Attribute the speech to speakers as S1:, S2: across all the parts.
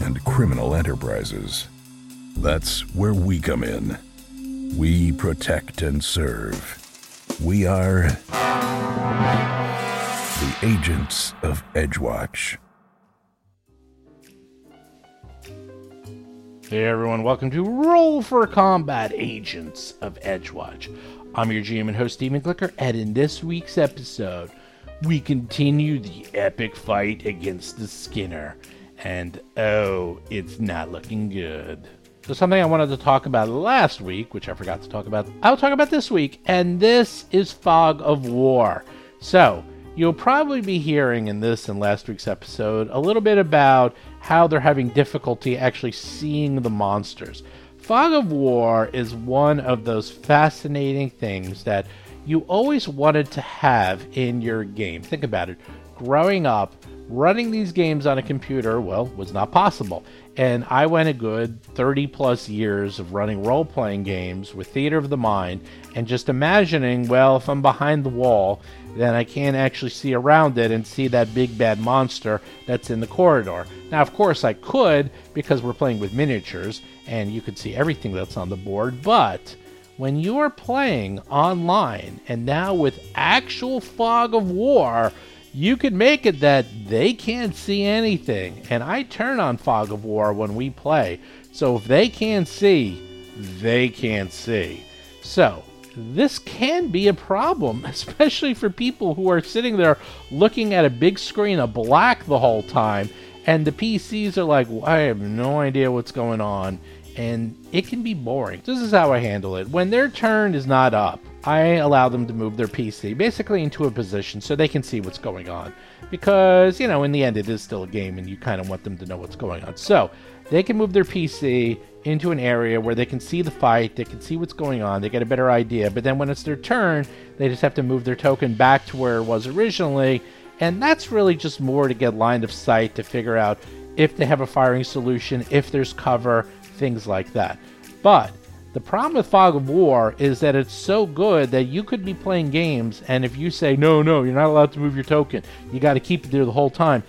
S1: and criminal enterprises. That's where we come in. We protect and serve. We are the agents of Edgewatch.
S2: Hey everyone, welcome to Roll for Combat Agents of Edgewatch. I'm your GM and host Stephen Glicker, and in this week's episode, we continue the epic fight against the Skinner. And oh, it's not looking good. So, something I wanted to talk about last week, which I forgot to talk about, I'll talk about this week, and this is Fog of War. So, you'll probably be hearing in this and last week's episode a little bit about how they're having difficulty actually seeing the monsters. Fog of War is one of those fascinating things that you always wanted to have in your game. Think about it. Growing up, running these games on a computer, well, was not possible. And I went a good 30 plus years of running role playing games with Theater of the Mind and just imagining, well, if I'm behind the wall, then I can't actually see around it and see that big bad monster that's in the corridor. Now, of course, I could because we're playing with miniatures and you could see everything that's on the board, but when you are playing online and now with actual fog of war, you could make it that they can't see anything. And I turn on fog of war when we play. So if they can't see, they can't see. So this can be a problem, especially for people who are sitting there looking at a big screen of black the whole time, and the PCs are like, I have no idea what's going on, and it can be boring. This is how I handle it. When their turn is not up, I allow them to move their PC basically into a position so they can see what's going on. Because, you know, in the end, it is still a game and you kind of want them to know what's going on. So they can move their PC into an area where they can see the fight, they can see what's going on, they get a better idea. But then when it's their turn, they just have to move their token back to where it was originally. And that's really just more to get line of sight to figure out if they have a firing solution, if there's cover, things like that. But the problem with Fog of War is that it's so good that you could be playing games, and if you say, no, no, you're not allowed to move your token, you got to keep it there the whole time,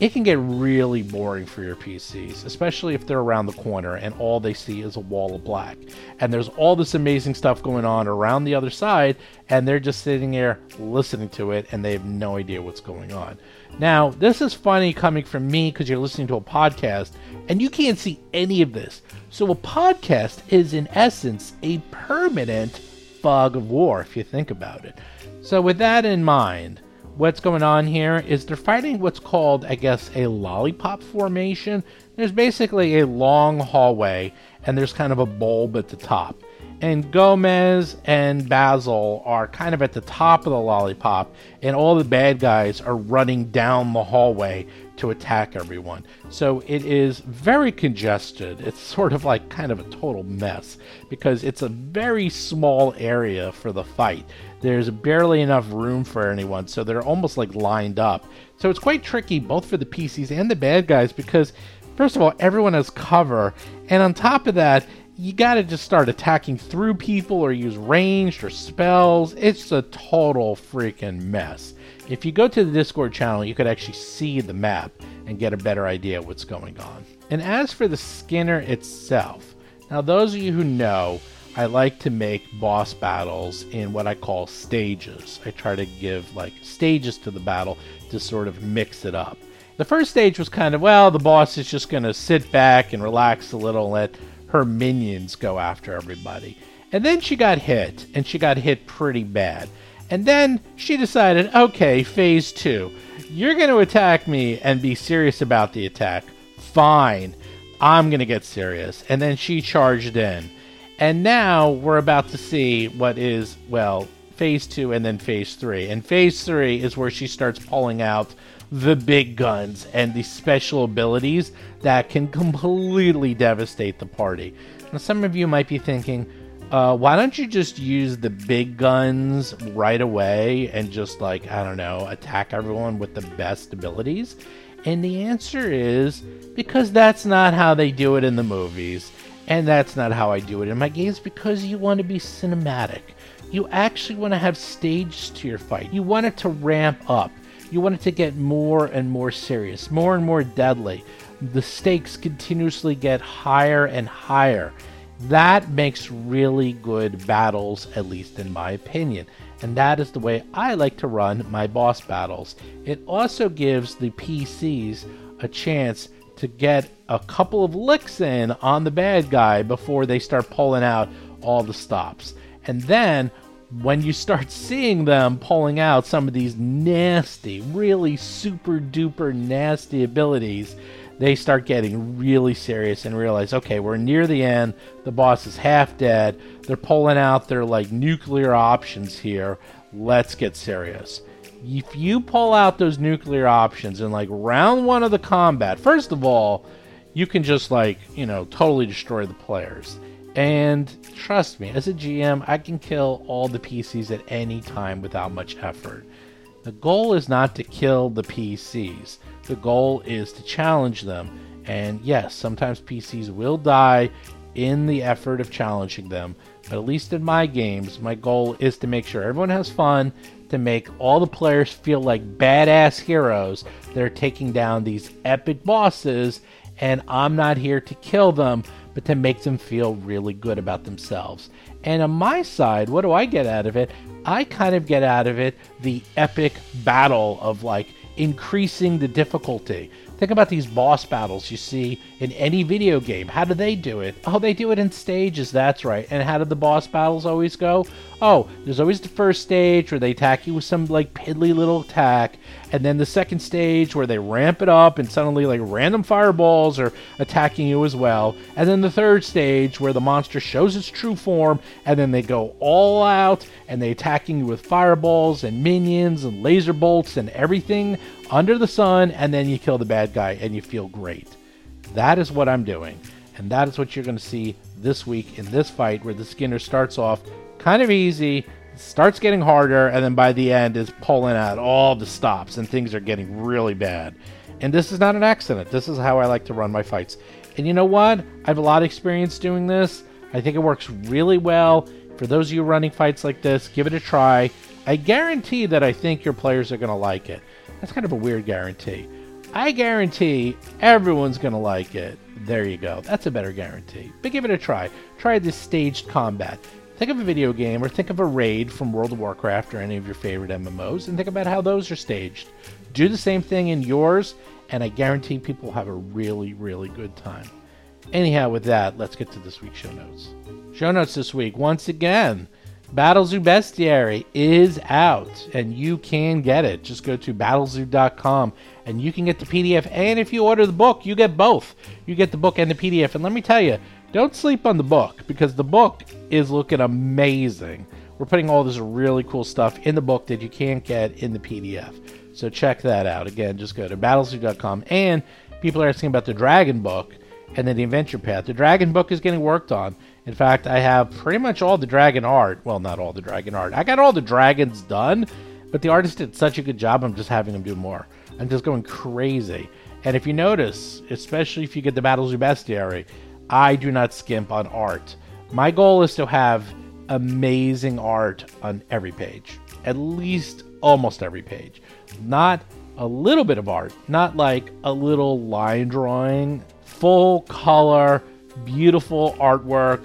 S2: it can get really boring for your PCs, especially if they're around the corner and all they see is a wall of black. And there's all this amazing stuff going on around the other side, and they're just sitting there listening to it, and they have no idea what's going on. Now, this is funny coming from me because you're listening to a podcast, and you can't see any of this. So, a podcast is, in essence, a permanent fog of war, if you think about it. So, with that in mind, what's going on here is they're fighting what's called, I guess, a lollipop formation. There's basically a long hallway, and there's kind of a bulb at the top. And Gomez and Basil are kind of at the top of the lollipop, and all the bad guys are running down the hallway to attack everyone. So it is very congested. It's sort of like kind of a total mess because it's a very small area for the fight. There's barely enough room for anyone, so they're almost like lined up. So it's quite tricky both for the PCs and the bad guys because, first of all, everyone has cover, and on top of that, you gotta just start attacking through people or use ranged or spells. It's a total freaking mess. If you go to the Discord channel, you could actually see the map and get a better idea of what's going on. And as for the Skinner itself, now those of you who know, I like to make boss battles in what I call stages. I try to give like stages to the battle to sort of mix it up. The first stage was kind of, well, the boss is just going to sit back and relax a little and let her minions go after everybody. And then she got hit, and she got hit pretty bad. And then she decided, okay, phase two. You're going to attack me and be serious about the attack. Fine. I'm going to get serious. And then she charged in. And now we're about to see what is, well, phase two and then phase three. And phase three is where she starts pulling out the big guns and the special abilities that can completely devastate the party. Now, some of you might be thinking, uh, why don't you just use the big guns right away and just, like, I don't know, attack everyone with the best abilities? And the answer is because that's not how they do it in the movies. And that's not how I do it in my games because you want to be cinematic. You actually want to have stages to your fight. You want it to ramp up. You want it to get more and more serious, more and more deadly. The stakes continuously get higher and higher. That makes really good battles, at least in my opinion. And that is the way I like to run my boss battles. It also gives the PCs a chance to get a couple of licks in on the bad guy before they start pulling out all the stops. And then when you start seeing them pulling out some of these nasty, really super duper nasty abilities, they start getting really serious and realize, okay, we're near the end. The boss is half dead. They're pulling out their like nuclear options here. Let's get serious. If you pull out those nuclear options in like round one of the combat, first of all, you can just like, you know, totally destroy the players. And trust me, as a GM, I can kill all the PCs at any time without much effort. The goal is not to kill the PCs. The goal is to challenge them. And yes, sometimes PCs will die in the effort of challenging them, but at least in my games, my goal is to make sure everyone has fun, to make all the players feel like badass heroes. that are taking down these epic bosses, and I'm not here to kill them, but to make them feel really good about themselves. And on my side, what do I get out of it? I kind of get out of it the epic battle of like increasing the difficulty. Think about these boss battles you see in any video game. How do they do it? Oh, they do it in stages, that's right. And how do the boss battles always go? Oh, there's always the first stage where they attack you with some like piddly little attack, and then the second stage where they ramp it up and suddenly like random fireballs are attacking you as well. And then the third stage where the monster shows its true form, and then they go all out and they attacking you with fireballs and minions and laser bolts and everything under the sun, and then you kill the bad guy and you feel great. That is what I'm doing. And that is what you're going to see this week in this fight where the Skinner starts off kind of easy, starts getting harder, and then by the end is pulling out all the stops and things are getting really bad. And this is not an accident. This is how I like to run my fights. And you know what? I have a lot of experience doing this. I think it works really well. For those of you running fights like this, give it a try. I guarantee that I think your players are going to like it. That's kind of a weird guarantee. I guarantee everyone's going to like it. There you go. That's a better guarantee. But give it a try. Try this staged combat. Think of a video game or think of a raid from World of Warcraft or any of your favorite MMOs and think about how those are staged. Do the same thing in yours, and I guarantee people have a really, really good time. Anyhow, with that, let's get to this week's show notes. Show notes this week, once again. Battlezoo Bestiary is out and you can get it. Just go to battlezoo.com and you can get the PDF. And if you order the book, you get both. You get the book and the PDF. And let me tell you, don't sleep on the book because the book is looking amazing. We're putting all this really cool stuff in the book that you can't get in the PDF. So check that out. Again, just go to battlezoo.com. And people are asking about the Dragon book and then the Adventure Path. The Dragon book is getting worked on. In fact, I have pretty much all the dragon art. Well, not all the dragon art. I got all the dragons done, but the artist did such a good job, I'm just having him do more. I'm just going crazy. And if you notice, especially if you get the Battlezoo Bestiary, I do not skimp on art. My goal is to have amazing art on every page, at least almost every page. Not a little bit of art, not like a little line drawing, full color, beautiful artwork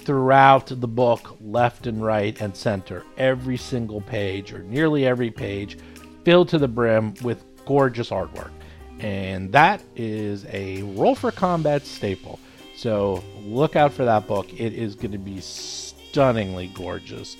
S2: throughout the book, left and right and center. Every single page, or nearly every page, filled to the brim with gorgeous artwork. And that is a Roll for Combat staple. So look out for that book. It is going to be stunningly gorgeous.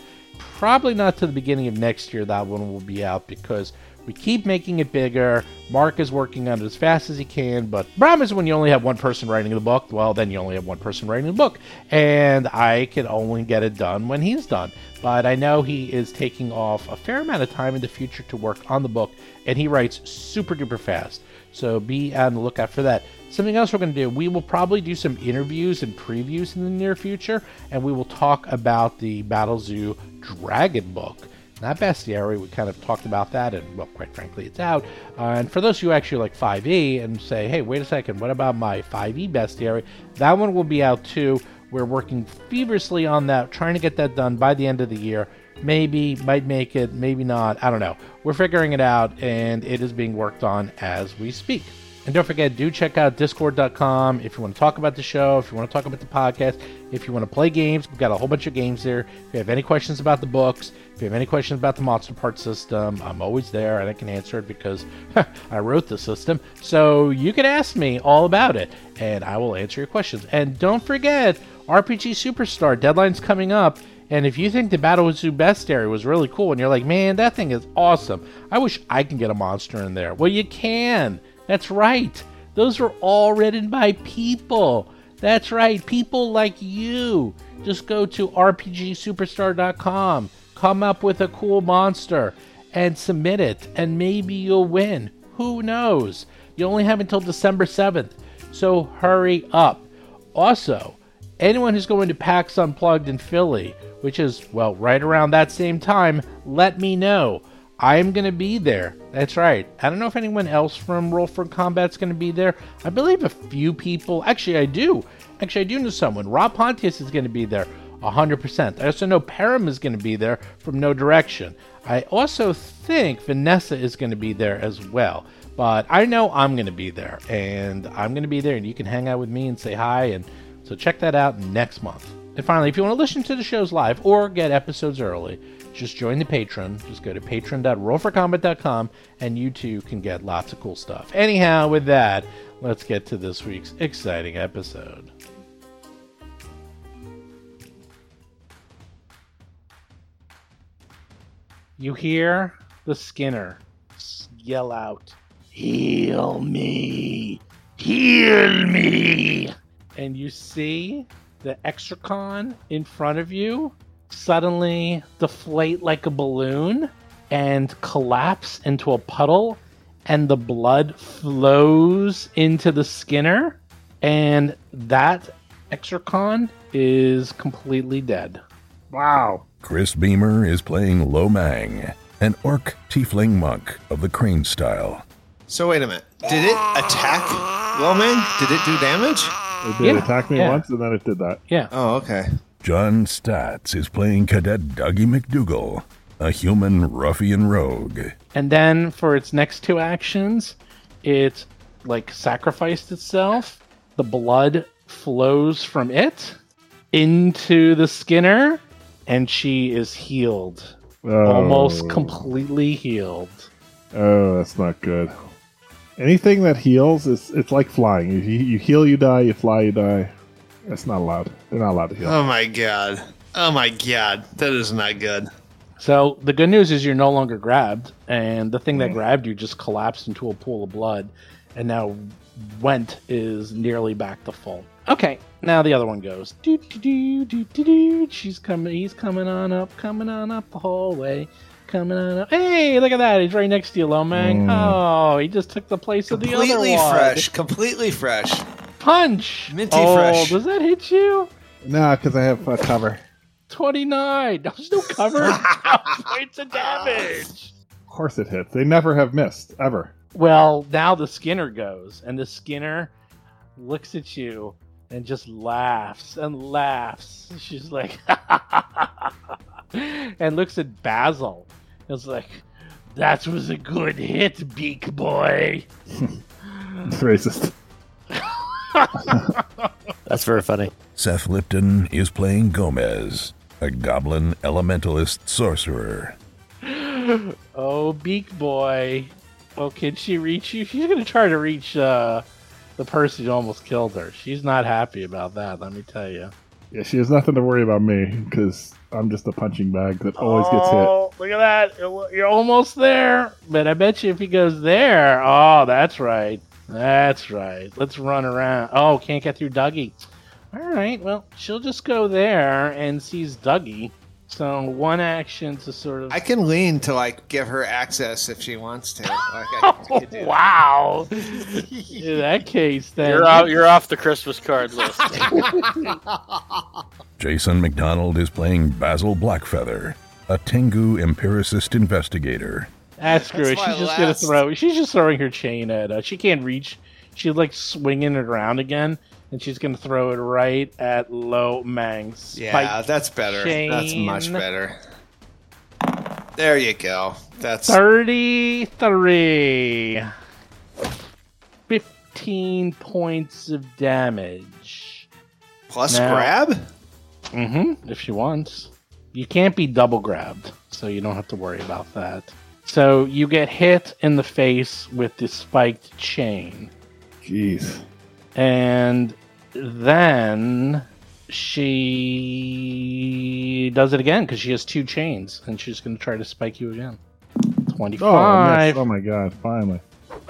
S2: Probably not to the beginning of next year that one will be out because we keep making it bigger. Mark is working on it as fast as he can, but the problem is when you only have one person writing the book, well, then you only have one person writing the book. And I can only get it done when he's done. But I know he is taking off a fair amount of time in the future to work on the book, and he writes super duper fast. So be on the lookout for that. Something else we're going to do, we will probably do some interviews and previews in the near future, and we will talk about the Battle Zoo Dragon book not bestiary. We kind of talked about that, and well, quite frankly, it's out. Uh, and for those who actually like 5e and say, hey, wait a second, what about my 5e bestiary? That one will be out too. We're working feverishly on that, trying to get that done by the end of the year. Maybe, might make it, maybe not. I don't know. We're figuring it out, and it is being worked on as we speak. And don't forget, do check out discord.com if you want to talk about the show, if you want to talk about the podcast, if you want to play games. We've got a whole bunch of games there. If you have any questions about the books, if you have any questions about the monster part system, I'm always there and I can answer it because I wrote the system. So you can ask me all about it and I will answer your questions. And don't forget, RPG Superstar deadline's coming up. And if you think the Battle with Zoo Bestiary was really cool and you're like, man, that thing is awesome, I wish I can get a monster in there. Well, you can. That's right. Those were all written by people. That's right. People like you. Just go to RPGSuperstar.com, come up with a cool monster, and submit it, and maybe you'll win. Who knows? You only have until December 7th, so hurry up. Also, anyone who's going to PAX Unplugged in Philly, which is, well, right around that same time, let me know. I'm going to be there. That's right. I don't know if anyone else from Roll for Combat's going to be there. I believe a few people. Actually, I do. Actually, I do know someone. Rob Pontius is going to be there 100%. I also know Param is going to be there from No Direction. I also think Vanessa is going to be there as well. But I know I'm going to be there. And I'm going to be there, and you can hang out with me and say hi. And so check that out next month. And finally, if you want to listen to the shows live or get episodes early, just join the Patreon. Just go to patreon.rollforcombat.com and you too can get lots of cool stuff. Anyhow, with that, let's get to this week's exciting episode. You hear the Skinner yell out, Heal me! Heal me! And you see the Excorion in front of you suddenly deflate like a balloon and collapse into a puddle, and the blood flows into the Skinner, and that Excorion is completely dead.
S3: Wow.
S1: Chris Beamer is playing Lomang, an orc tiefling monk of the crane style.
S4: So wait a minute. Did it attack Lomang? Did it do damage?
S3: It did
S2: Yeah,
S3: attack me
S2: yeah.
S3: once and then it did that.
S2: Yeah.
S4: Oh, okay.
S1: John Statz is playing Cadet Dougie McDougal, a human ruffian rogue.
S2: And then for its next two actions, it like sacrificed itself. The blood flows from it into the Skinner, and she is healed.
S3: Oh.
S2: Almost completely healed.
S3: Oh, that's not good. Anything that heals is it's like flying. You, you heal, you die. You fly, you die. That's not allowed. They're not allowed to heal.
S4: Oh my god. Oh my god. That is not good.
S2: So the good news is you're no longer grabbed, and the thing that mm-hmm. grabbed you just collapsed into a pool of blood, and now Wrent is nearly back to full. Okay, now the other one goes. Do do do do do do. She's coming. He's coming on up. Coming on up the hallway. Coming on up. Hey, look at that! He's right next to you, Lomang. Mm. Oh, he just took the place of the other one.
S4: Completely fresh. Completely fresh.
S2: Punch.
S4: Minty
S2: oh,
S4: fresh.
S2: does that hit you?
S3: No, because I have a cover.
S2: 29. There's no cover. points of damage.
S3: Of course it hits. They never have missed ever.
S2: Well, now the Skinner goes, and the Skinner looks at you and just laughs and laughs. She's like, and looks at Basil. It's like, that was a good hit, Beak Boy.
S3: It's racist.
S5: That's very funny.
S1: Seth Lipton is playing Gomez, a goblin elementalist sorcerer.
S2: Oh, Beak Boy. Oh, can she reach you? She's gonna try to reach uh, the person who almost killed her. She's not happy about that. Let me tell you.
S3: Yeah, she has nothing to worry about me because I'm just a punching bag that always gets hit.
S2: Oh, look at that. You're almost there. But I bet you if he goes there. Oh, that's right. That's right. Let's run around. Oh, can't get through Dougie. All right. Well, she'll just go there and sees Dougie. So one action to sort of.
S4: I can lean to like give her access if she wants to. Like, I, I could do that.
S2: wow. In that case, then.
S5: You're out. You're off the Christmas card list.
S1: Jason McDonald is playing Basil Blackfeather, a Tengu empiricist investigator.
S2: Ah, screw it. She's just gonna throw. She's just throwing her chain at. Uh, she can't reach. She's like swinging it around again, and she's gonna throw it right at Lo Mang's
S4: Yeah, that's better. That's much better. There you go. That's
S2: Thirty-three. Fifteen points of damage.
S4: plus
S2: Now-
S4: grab.
S2: Mm-hmm. If she wants, you can't be double grabbed, so you don't have to worry about that. So you get hit in the face with the spiked chain.
S3: Jeez.
S2: And then she does it again because she has two chains and she's going to try to spike you again.
S3: Oh, I
S2: 25.
S3: missed. oh my god! Finally.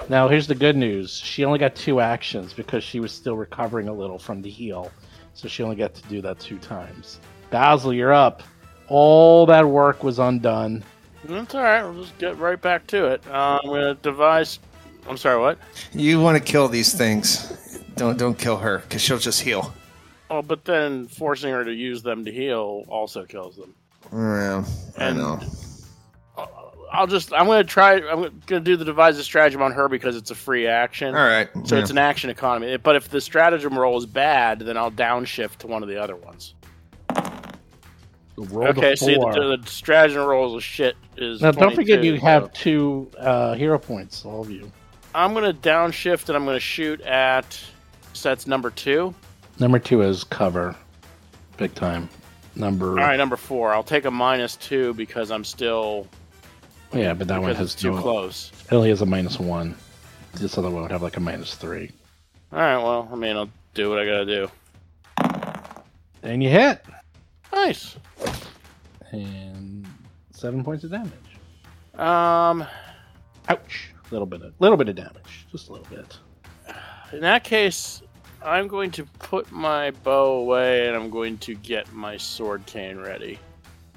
S2: now, here's the good news she only got two actions because she was still recovering a little from the heal. So she only got to do that two times. Basil, you're up. All that work was undone.
S5: That's all right. We'll just get right back to it. Uh, I'm gonna devise. I'm sorry. What?
S4: You want to kill these things. Don't don't kill her because she'll just heal.
S5: Oh, but then forcing her to use them to heal also kills them.
S4: Yeah, I
S5: And-
S4: know.
S5: I'll just. I'm gonna try. I'm gonna do the devise a stratagem on her because it's a free action.
S4: All right.
S5: So
S4: yeah.
S5: it's an action economy. But if the stratagem roll is bad, then I'll downshift to one of the other ones. Okay, see, the, the stratagem rolls of shit is.
S2: now, don't forget you have
S5: so-
S2: two uh, hero points, all of you.
S5: I'm gonna downshift and I'm gonna shoot at. So that's number two.
S2: Number two is cover. Big time. Number.
S5: All right, number four. I'll take a minus two because I'm still
S2: Yeah, but that one has
S5: too
S2: no,
S5: close.
S2: It only has a minus one. This other one would have like a minus three.
S5: All right, well, I mean, I'll do what I gotta do.
S2: And you hit.
S5: Nice.
S2: And seven points of damage.
S5: Um,
S2: Ouch. A Little bit of little bit of damage. Just a little bit.
S5: in that case, I'm going to put my bow away and I'm going to get my sword cane ready.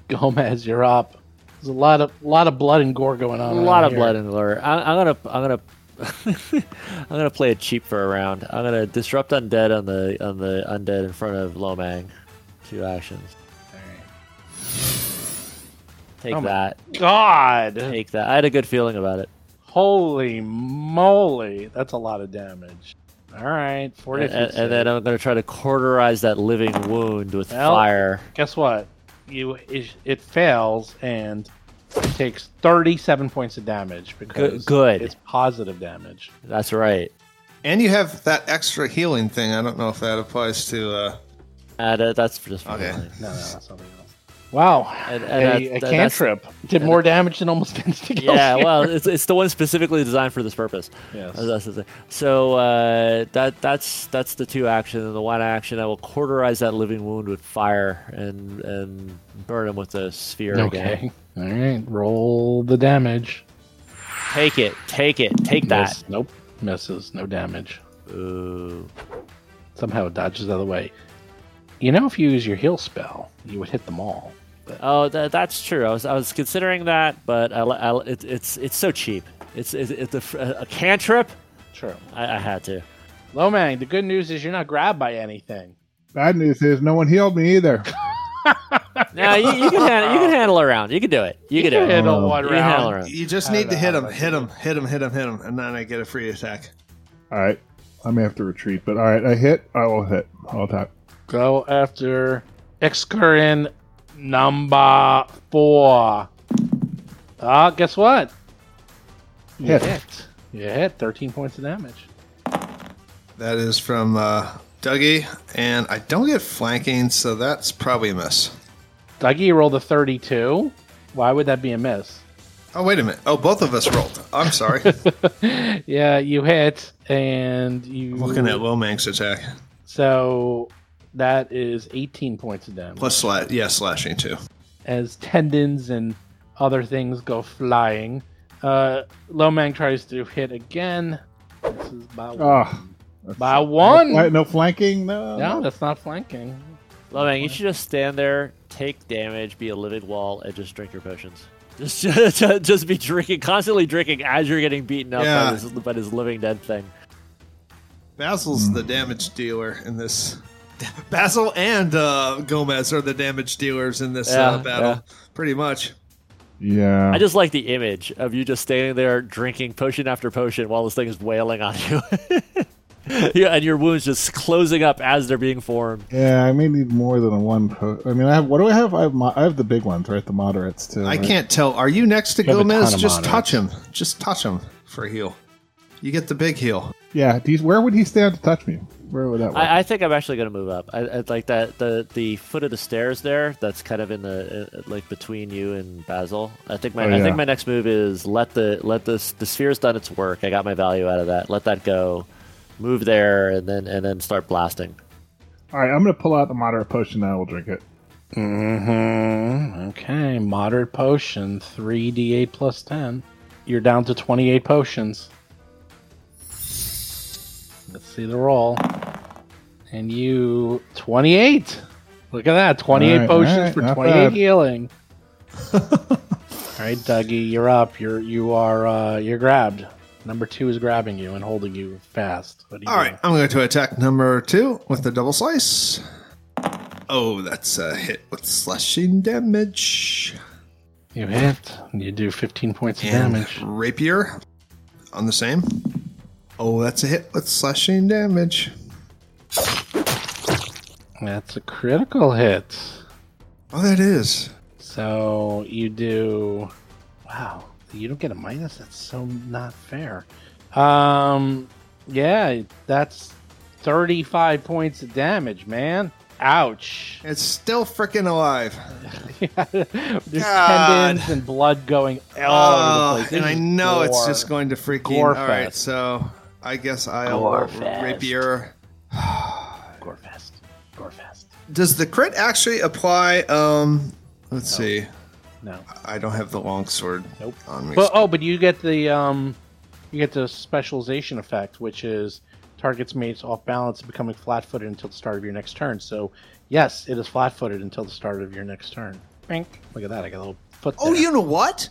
S2: Gomez, you're up. There's a lot of lot of blood and gore going on.
S6: a lot of
S2: here.
S6: blood and gore. I, I'm gonna, I'm gonna, I'm gonna play it cheap for a round. I'm gonna disrupt undead on the on the undead in front of Lomang. Two actions. Take
S2: Oh
S6: that.
S2: God.
S6: Take that. I had a good feeling about it.
S2: Holy moly. That's a lot of damage. All right.
S6: And,
S2: Fortitude.
S6: and, and then. I'm gonna try to cauterize that living wound with
S2: Well,
S6: fire.
S2: guess what? You it, it fails and it takes 37 points of damage because
S6: good.
S2: it's positive damage.
S6: That's right.
S4: And you have that extra healing thing. I don't know if that applies to. Uh,
S6: uh, that's just for
S4: Okay.
S2: No, no, that's something else. Wow.
S6: And- and
S2: a,
S6: that-
S2: a cantrip did more damage than almost instant
S6: Yeah, well, it's, it's the one specifically designed for this purpose.
S2: Yes.
S6: That's the thing. So uh, that that's that's the two action, and the one action I will cauterize that living wound with fire and and burn him with a sphere again.
S2: Okay. All right. Roll the damage.
S6: Take it, take it, take that.
S2: Miss. Nope. Misses. No damage.
S6: Ooh.
S2: Somehow it dodges out of the way. You know, if you use your heal spell, you would hit them all. But...
S6: Oh, that, that's true. I was I was considering that, but I, I, it, it's it's so cheap. It's it's, it's a, a cantrip.
S2: True.
S6: I, I had to.
S2: Lomang, the good news is you're not grabbed by anything.
S3: Bad news is no one healed me either.
S6: Now you, you can handle, you can handle around. You can do it. You, can do
S2: can
S6: it.
S2: handle
S3: Oh.
S2: one
S6: You can
S2: round.
S6: around.
S4: you just need to hit
S2: how
S4: him, hit
S2: it
S4: him, hit him, hit him, hit him, and then I get a free attack.
S3: All right, I may have to retreat, but all right, I hit. I will hit. I'll attack.
S2: Go after Excorion number four. Ah, guess what? You
S3: Hit.
S2: hit. You hit 13 points of damage.
S4: That is from uh, Dougie, and I don't get flanking, so that's probably a miss.
S2: Dougie rolled a 32. Why would that be a miss?
S4: Oh, wait a minute. Oh, both of us rolled. I'm sorry.
S2: Yeah, you hit, and you.
S4: Looking at Lomang's attack.
S2: So That is 18 points of damage.
S4: Plus sla- yeah, slashing too.
S2: as tendons and other things go flying. Uh, Lomang tries to hit again. This is by one.
S3: Oh,
S2: by one.
S3: Why- no flanking. No.
S2: No, that's not flanking.
S6: Lomang, you should just stand there, take damage, be a living wall, and just drink your potions. Just, just, just be drinking, constantly drinking as you're getting beaten up
S4: Yeah.
S6: by, this, by this living dead thing.
S4: Basil's the damage dealer in this. Basil and uh, Gomez are the damage dealers in this
S6: Yeah,
S4: uh, battle,
S6: yeah.
S4: pretty much.
S3: Yeah.
S6: I just like the image of you just standing there drinking potion after potion while this thing is wailing on you. yeah, and your wounds just closing up as they're being formed.
S3: yeah, I may need more than a one. Po- I mean, I have. What do I have? I have. Mo- I have the big ones, right? The moderates too.
S4: I
S3: right?
S4: can't tell. Are you next to
S2: You have a ton
S4: Gomez? Just touch him. Just touch him for a heal. You get the big heal.
S3: Yeah. Do you, where would he stand to touch me? Where would that work?
S6: I, I think I'm actually going to move up. I, I like that the the foot of the stairs there. That's kind of in the uh, like between you and Basil. I think my
S3: Oh,
S6: I think my next move is let the let this the sphere's done its work. I got my value out of that. Let that go. Move there and then and then start blasting.
S3: All right, I'm going to pull out the moderate potion now. We'll drink it.
S2: Mm-hmm. Okay, moderate potion, 3d8 plus 10. You're down to 28 potions. Let's see the roll. And you 28. Look at that, 28
S3: All right,
S2: potions
S3: all right,
S2: for 28
S3: bad.
S2: healing. all right, Dougie, you're up. You're you are uh, you're grabbed. Number two is grabbing you and holding you fast. What do you
S4: All
S2: do?
S4: right, I'm going to attack number two with the double slice. Oh, that's a hit with slashing damage.
S2: You hit. You do 15 points of
S4: And
S2: damage.
S4: rapier on the same. Oh, that's a hit with slashing damage.
S2: That's a critical hit.
S4: Oh, that is.
S2: So you do. Wow, you don't get a minus. That's so not fair. Um, yeah, that's thirty-five points of damage, man. Ouch.
S4: It's still freaking alive.
S2: There's
S4: God.
S2: tendons and blood going all
S4: Oh,
S2: over the place.
S4: and I know it's just going to freaking.
S2: Gore
S4: all right, so I guess I'll
S2: Gore fest.
S4: rapier.
S2: gore fest. Gore fest.
S4: Does the crit actually apply? Um, let's see.
S2: No.
S4: I don't have the longsword
S2: Nope.
S4: on me.
S2: But oh, but you get the um, you get the specialization effect, which is targets mates off balance, becoming flat-footed until the start of your next turn. So yes, it is flat-footed until the start of your next turn. Bink. Look at that! I got a little foot.
S4: oh,
S2: there.
S4: you know what?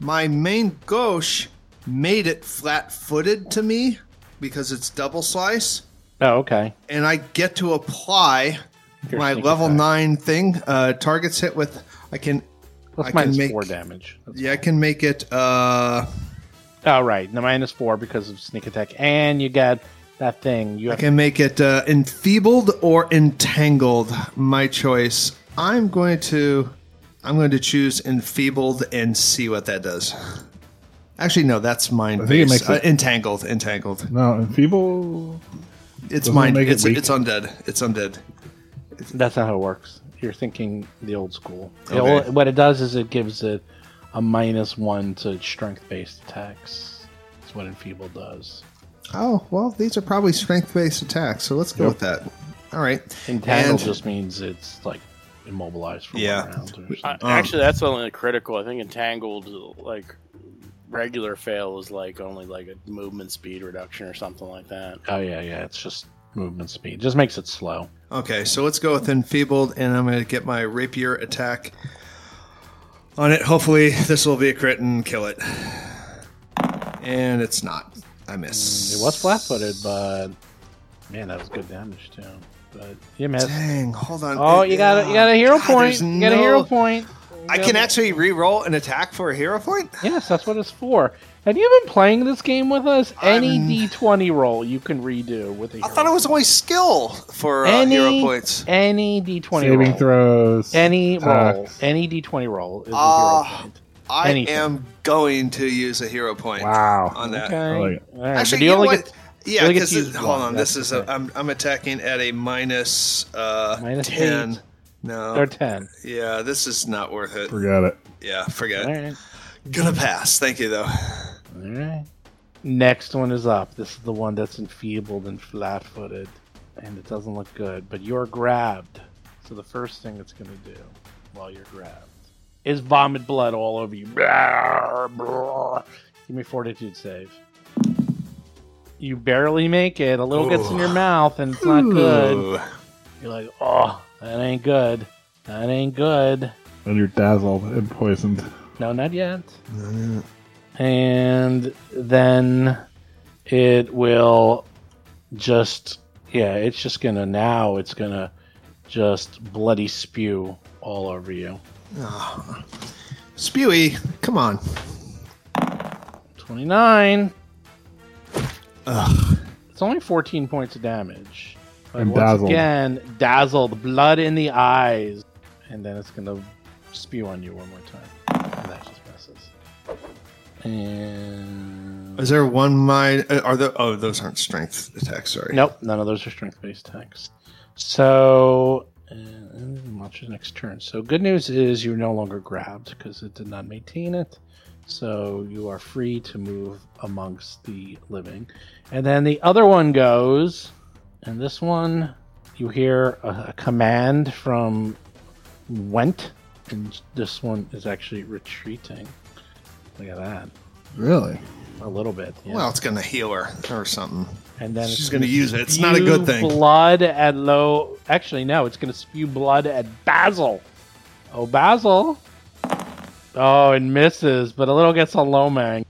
S4: My main gauche made it flat-footed to me because it's double slice,
S2: Oh, okay.
S4: and I get to apply
S2: Your
S4: my level
S2: attack.
S4: nine thing. Uh, targets hit with. I can.
S2: Plus
S4: I can make-
S2: four damage. That's
S4: Yeah, I can make it. Uh,
S2: Oh, right. The minus four because of sneak attack, and you get that thing. You
S4: I can make it uh, enfeebled or entangled. My choice. I'm going to. I'm going to choose enfeebled and see what that does. Actually, no, that's mine.
S3: I think it makes
S4: uh,
S3: it-
S4: entangled. Entangled.
S3: No, enfeeble.
S4: It's
S3: Doesn't it make it
S4: It's
S3: weak?
S4: it's undead. It's undead.
S2: That's not how it works. You're thinking the old school. It-
S4: Okay.
S2: what it does is it gives it a minus one to strength-based attacks. That's what enfeeble does.
S4: Oh well, these are probably strength-based attacks. So let's go
S3: Yep.
S4: with that. All right.
S2: Entangled
S4: And-
S2: just means it's like immobilized for
S4: Yeah.
S2: one round. Or
S5: I, actually, that's only critical. I think entangled, like regular fail, is like only like a movement speed reduction or something like that.
S2: oh yeah, yeah. It's just movement speed. Just makes it slow.
S4: Okay, so let's go with enfeebled, and I'm going to get my rapier attack on it. Hopefully, this will be a crit and kill it. And it's not. I miss.
S2: Mm, it was flat-footed, but man, that was good damage too. But you missed.
S4: Dang, hold on.
S2: Oh, you got a, you got a hero
S4: God,
S2: point. You got a hero point.
S4: I can actually re-roll an attack for a hero point.
S2: Yes, that's what it's for. Have you been playing this game with us? Any
S4: I'm-
S2: D20 roll you can redo with a
S4: I
S2: hero I
S4: thought it was only skill for uh,
S2: Any-
S4: hero points.
S2: any D20
S3: Saving
S2: roll.
S3: throws.
S2: Any
S3: attacks.
S2: roll. Any D20 roll is a
S4: Ah,
S2: hero point.
S4: I
S2: anything.
S4: am going to use a hero point.
S3: Wow.
S4: On that.
S2: Okay.
S3: I like it.
S2: All right,
S4: Actually,
S2: but you
S4: you know
S2: only
S4: what?
S2: get
S4: Yeah,
S2: only get
S4: because
S2: to use
S4: hold
S2: one,
S4: on. This
S2: that's
S4: is
S2: the
S4: a,
S2: thing.
S4: I'm I'm attacking at a minus uh
S2: Minus
S4: ten.
S2: eight.
S4: No.
S2: or 10.
S4: Yeah, this is not worth it.
S3: Forget it.
S4: Yeah, forget
S2: All
S4: it.
S2: right.
S4: Gonna pass. Thank you though.
S2: All right. Next one is up. This is the one that's enfeebled and flat-footed. and it doesn't look good. But you're grabbed. So the first thing it's going to do while you're grabbed is vomit blood all over you. Blah, blah. Give me fortitude save. You barely make it. A little gets in your mouth, and it's not good. You're like, oh, that ain't good. That ain't good.
S3: And you're dazzled and poisoned.
S2: No, not yet. Not yet. And then it will just, yeah, it's just gonna, now it's gonna just bloody spew all over you. Ah.
S4: Spewy, come on.
S2: 29. It's only 14 points of damage. But
S3: And
S2: once
S3: dazzled.
S2: again, dazzled, blood in the eyes. And then it's going to spew on you one more time. And that just misses. And.
S4: Is there one mine? uh, Are the oh those aren't strength attacks? Sorry.
S2: Nope, none of those are strength based attacks. So. Uh, monster's next turn. So, good news is you're no longer grabbed because it did not maintain it. So, you are free to move amongst the living. And then the other one goes, and this one, you hear a, a command from Wrent, and this one is actually retreating. Look at that.
S3: Really?
S2: A little bit. yeah.
S4: Well, it's gonna heal her or something.
S2: and then
S4: she's
S2: it's
S4: gonna use it. It's not a good
S2: spew
S4: thing.
S2: Blood at low. Actually, no. It's gonna spew blood at Basil. Oh, Basil. Oh, it misses, but a little gets on Lomang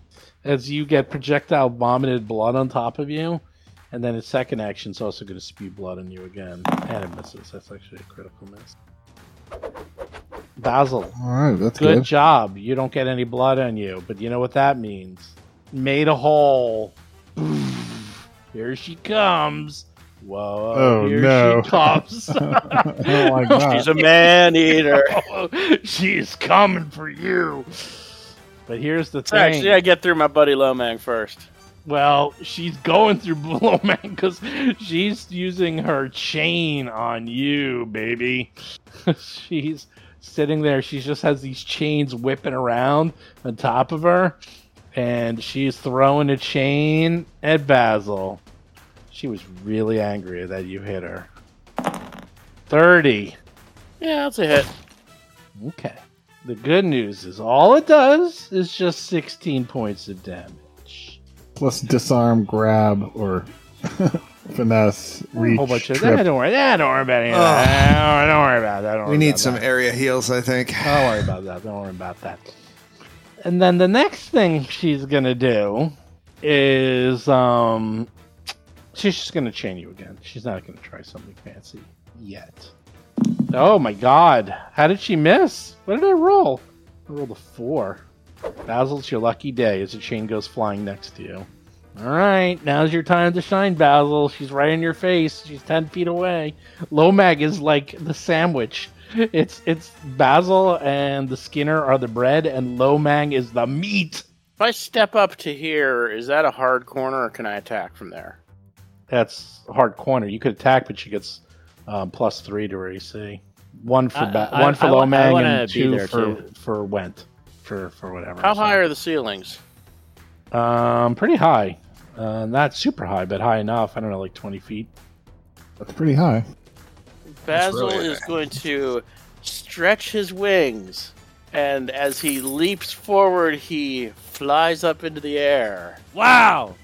S2: as you get projectile vomited blood on top of you, and then its second action is also gonna spew blood on you again, and it misses. That's actually a critical miss. Basil,
S3: All right, that's
S2: good
S3: good.
S2: job. You don't get any blood on you, but you know what that means. Made a hole. Here she comes. Whoa,
S3: Oh,
S2: here
S3: no.
S2: she comes.
S3: I don't like.
S5: She's a man eater.
S2: She's coming for you. But here's the thing.
S5: Actually, I get through my buddy Lomang first.
S2: Well, she's going through Blowman because she's using her chain on you, baby. she's sitting there. She just has these chains whipping around on top of her, and she's throwing a chain at Basil. She was really angry that you hit her. 30.
S5: Yeah, that's a hit.
S2: Okay. The good news is all it does is just 16 points of damage.
S3: Plus disarm, grab, or finesse, reach,
S2: a whole bunch of
S3: trip.
S2: that. Don't worry. That. Don't worry about any of that. Don't, don't worry about that. Don't
S4: We
S2: worry
S4: need
S2: about
S4: some
S2: That.
S4: area heals, I think.
S2: Don't worry about that. Don't worry about that. And then the next thing she's gonna do is um, she's just gonna chain you again. She's not gonna try something fancy yet. Oh my god! How did she miss? What did I roll? I rolled a four. Basil, it's your lucky day as the chain goes flying next to you. All right, now's your time to shine, Basil. She's right in your face. She's ten feet away. Lomang is like the sandwich. It's it's Basil and the Skinner are the bread, and Lomang is the meat.
S5: If I step up to here, is that a hard corner or can I attack from there?
S2: That's a hard corner. You could attack, but she gets um, plus three to her AC. One for
S6: I-
S2: ba-
S6: I-
S2: one for
S6: I wa- I
S2: Lomang
S6: wanna
S2: and
S6: be
S2: two for
S6: too.
S2: for Went for for whatever.
S5: How
S2: So,
S5: high are the ceilings?
S2: Um, pretty high. Uh, not super high, but high enough. I don't know, like twenty feet.
S3: That's pretty high.
S5: Basil
S4: really
S5: is
S4: high.
S5: going to stretch his wings, and as he leaps forward, he flies up into the air
S6: Wow!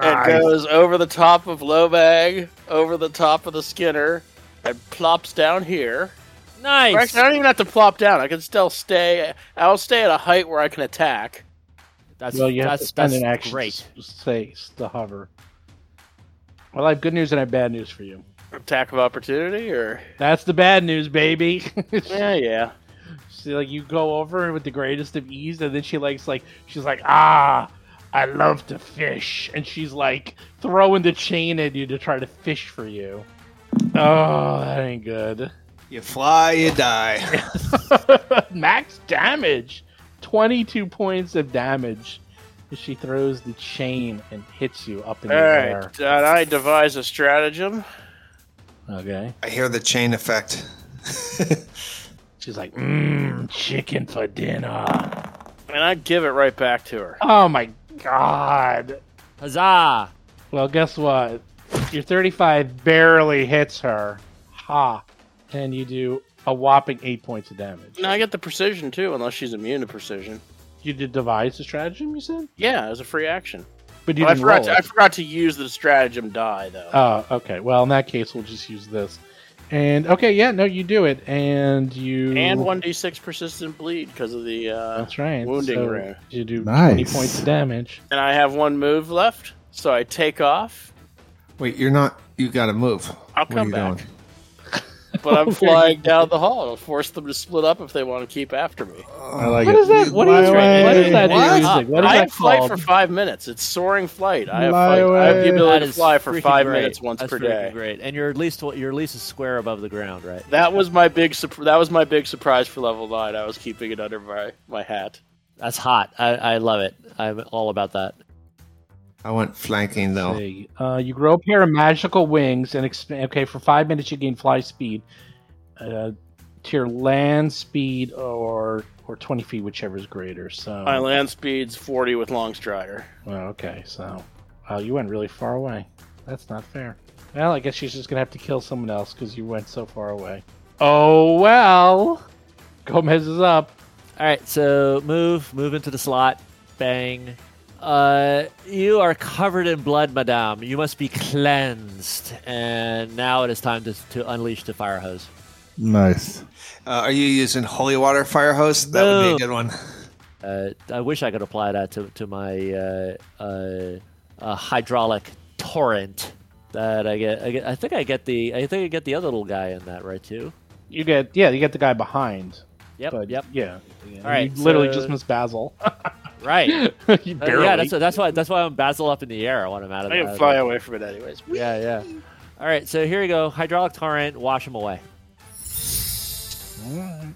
S5: and goes over the top of Lomang, over the top of the Skinner, and plops down here. Or
S6: Nice.
S5: Actually, I don't even have to plop down. I can still stay. I'll stay at a height where I can attack.
S6: That's
S2: well, you have to
S6: that's,
S2: spend
S6: that's
S2: an action
S6: great.
S2: to say to hover. Well, I have good news and I have bad news for you.
S5: Attack of opportunity, or
S2: That's the bad news, baby.
S5: yeah, yeah.
S2: she like you go over with the greatest of ease, and then she likes like she's like ah. I love to fish, and she's like throwing the chain at you to try to fish for you. Oh, that ain't good.
S4: You fly, you die.
S2: Max damage, twenty-two points of damage. She throws the chain and hits you up in the
S5: All
S2: air.
S5: right, and I devise a stratagem.
S2: Okay.
S4: I hear the chain effect.
S2: She's like, mmm, chicken for dinner.
S5: And I give it right back to her.
S2: Oh my god.
S6: Huzzah!
S2: Well, guess what? Your 35 barely hits her. Ha. And you do a whopping eight points of damage.
S5: Now I get the precision too, unless she's immune to precision.
S2: You did devise the stratagem, you said?
S5: Yeah, as a free action.
S2: But you
S5: Oh, I
S2: didn't
S5: forgot.
S2: roll
S5: To,
S2: it.
S5: I forgot to use the stratagem die though.
S2: Oh, okay. Well, in that case, we'll just use this. And okay, yeah, no, you do it, and you
S5: and one d six persistent bleed because of the. Uh,
S2: That's right.
S5: wounding
S2: so
S5: rune.
S2: You do
S3: Nice.
S2: twenty points of damage.
S5: and I have one move left, so I take off.
S4: Wait, you're not. You got to move.
S5: I'll
S4: What are
S5: come
S4: you
S5: back.
S4: doing?
S5: But I'm flying down the hall. I'll force them to split up if they want to keep after me.
S3: I like
S2: What
S3: it.
S2: is that? What
S3: Fly
S2: is,
S3: away.
S2: what is that
S5: What?
S2: music? What is
S5: I
S2: that
S5: have flight for five minutes. It's soaring flight. I have, flight. I have the ability
S6: That
S5: to fly for five
S6: great.
S5: minutes once
S6: That's
S5: per
S6: freaking
S5: day.
S6: Great, and your least your least is square above the ground, right?
S5: That was my big. That was my big surprise for level nine. I was keeping it under my my hat.
S6: That's hot. I, I love it. I'm all about that.
S4: I went flanking though.
S2: Uh, you grow a pair of magical wings and expand. Okay, for five minutes you gain fly speed uh, to your land speed or or twenty feet, whichever is greater. So,
S5: My land speed's forty with long strider.
S2: well, okay, so wow, you went really far away. That's not fair. Well, I guess she's just gonna have to kill someone else because you went so far away. Oh well, Gomez is up.
S6: All right, so move, move into the slot. Bang. Uh, you are covered in blood, madame. You must be cleansed. And now it is time to, to unleash the fire hose.
S3: Nice.
S4: Uh, are you using holy water fire hose? That would be a good one.
S6: Uh, I wish I could apply that to, to my uh, uh, uh, hydraulic torrent. That I get, I get. I think I get the. I think I get the other little guy in that right too.
S2: You get yeah, you get the guy behind.
S6: Yep.
S2: But
S6: yep.
S2: yeah,
S6: All right,
S2: you literally
S6: so-
S2: just missed Basil.
S6: Right. Uh,
S2: barely.
S6: yeah. That's that's why that's why I'm Basil up in the air. I want him out of
S5: I
S6: the.
S5: can fly
S6: the-
S5: away from it anyways.
S6: Yeah, yeah. All right, so here you go. Hydraulic torrent, wash him away.
S2: Alright.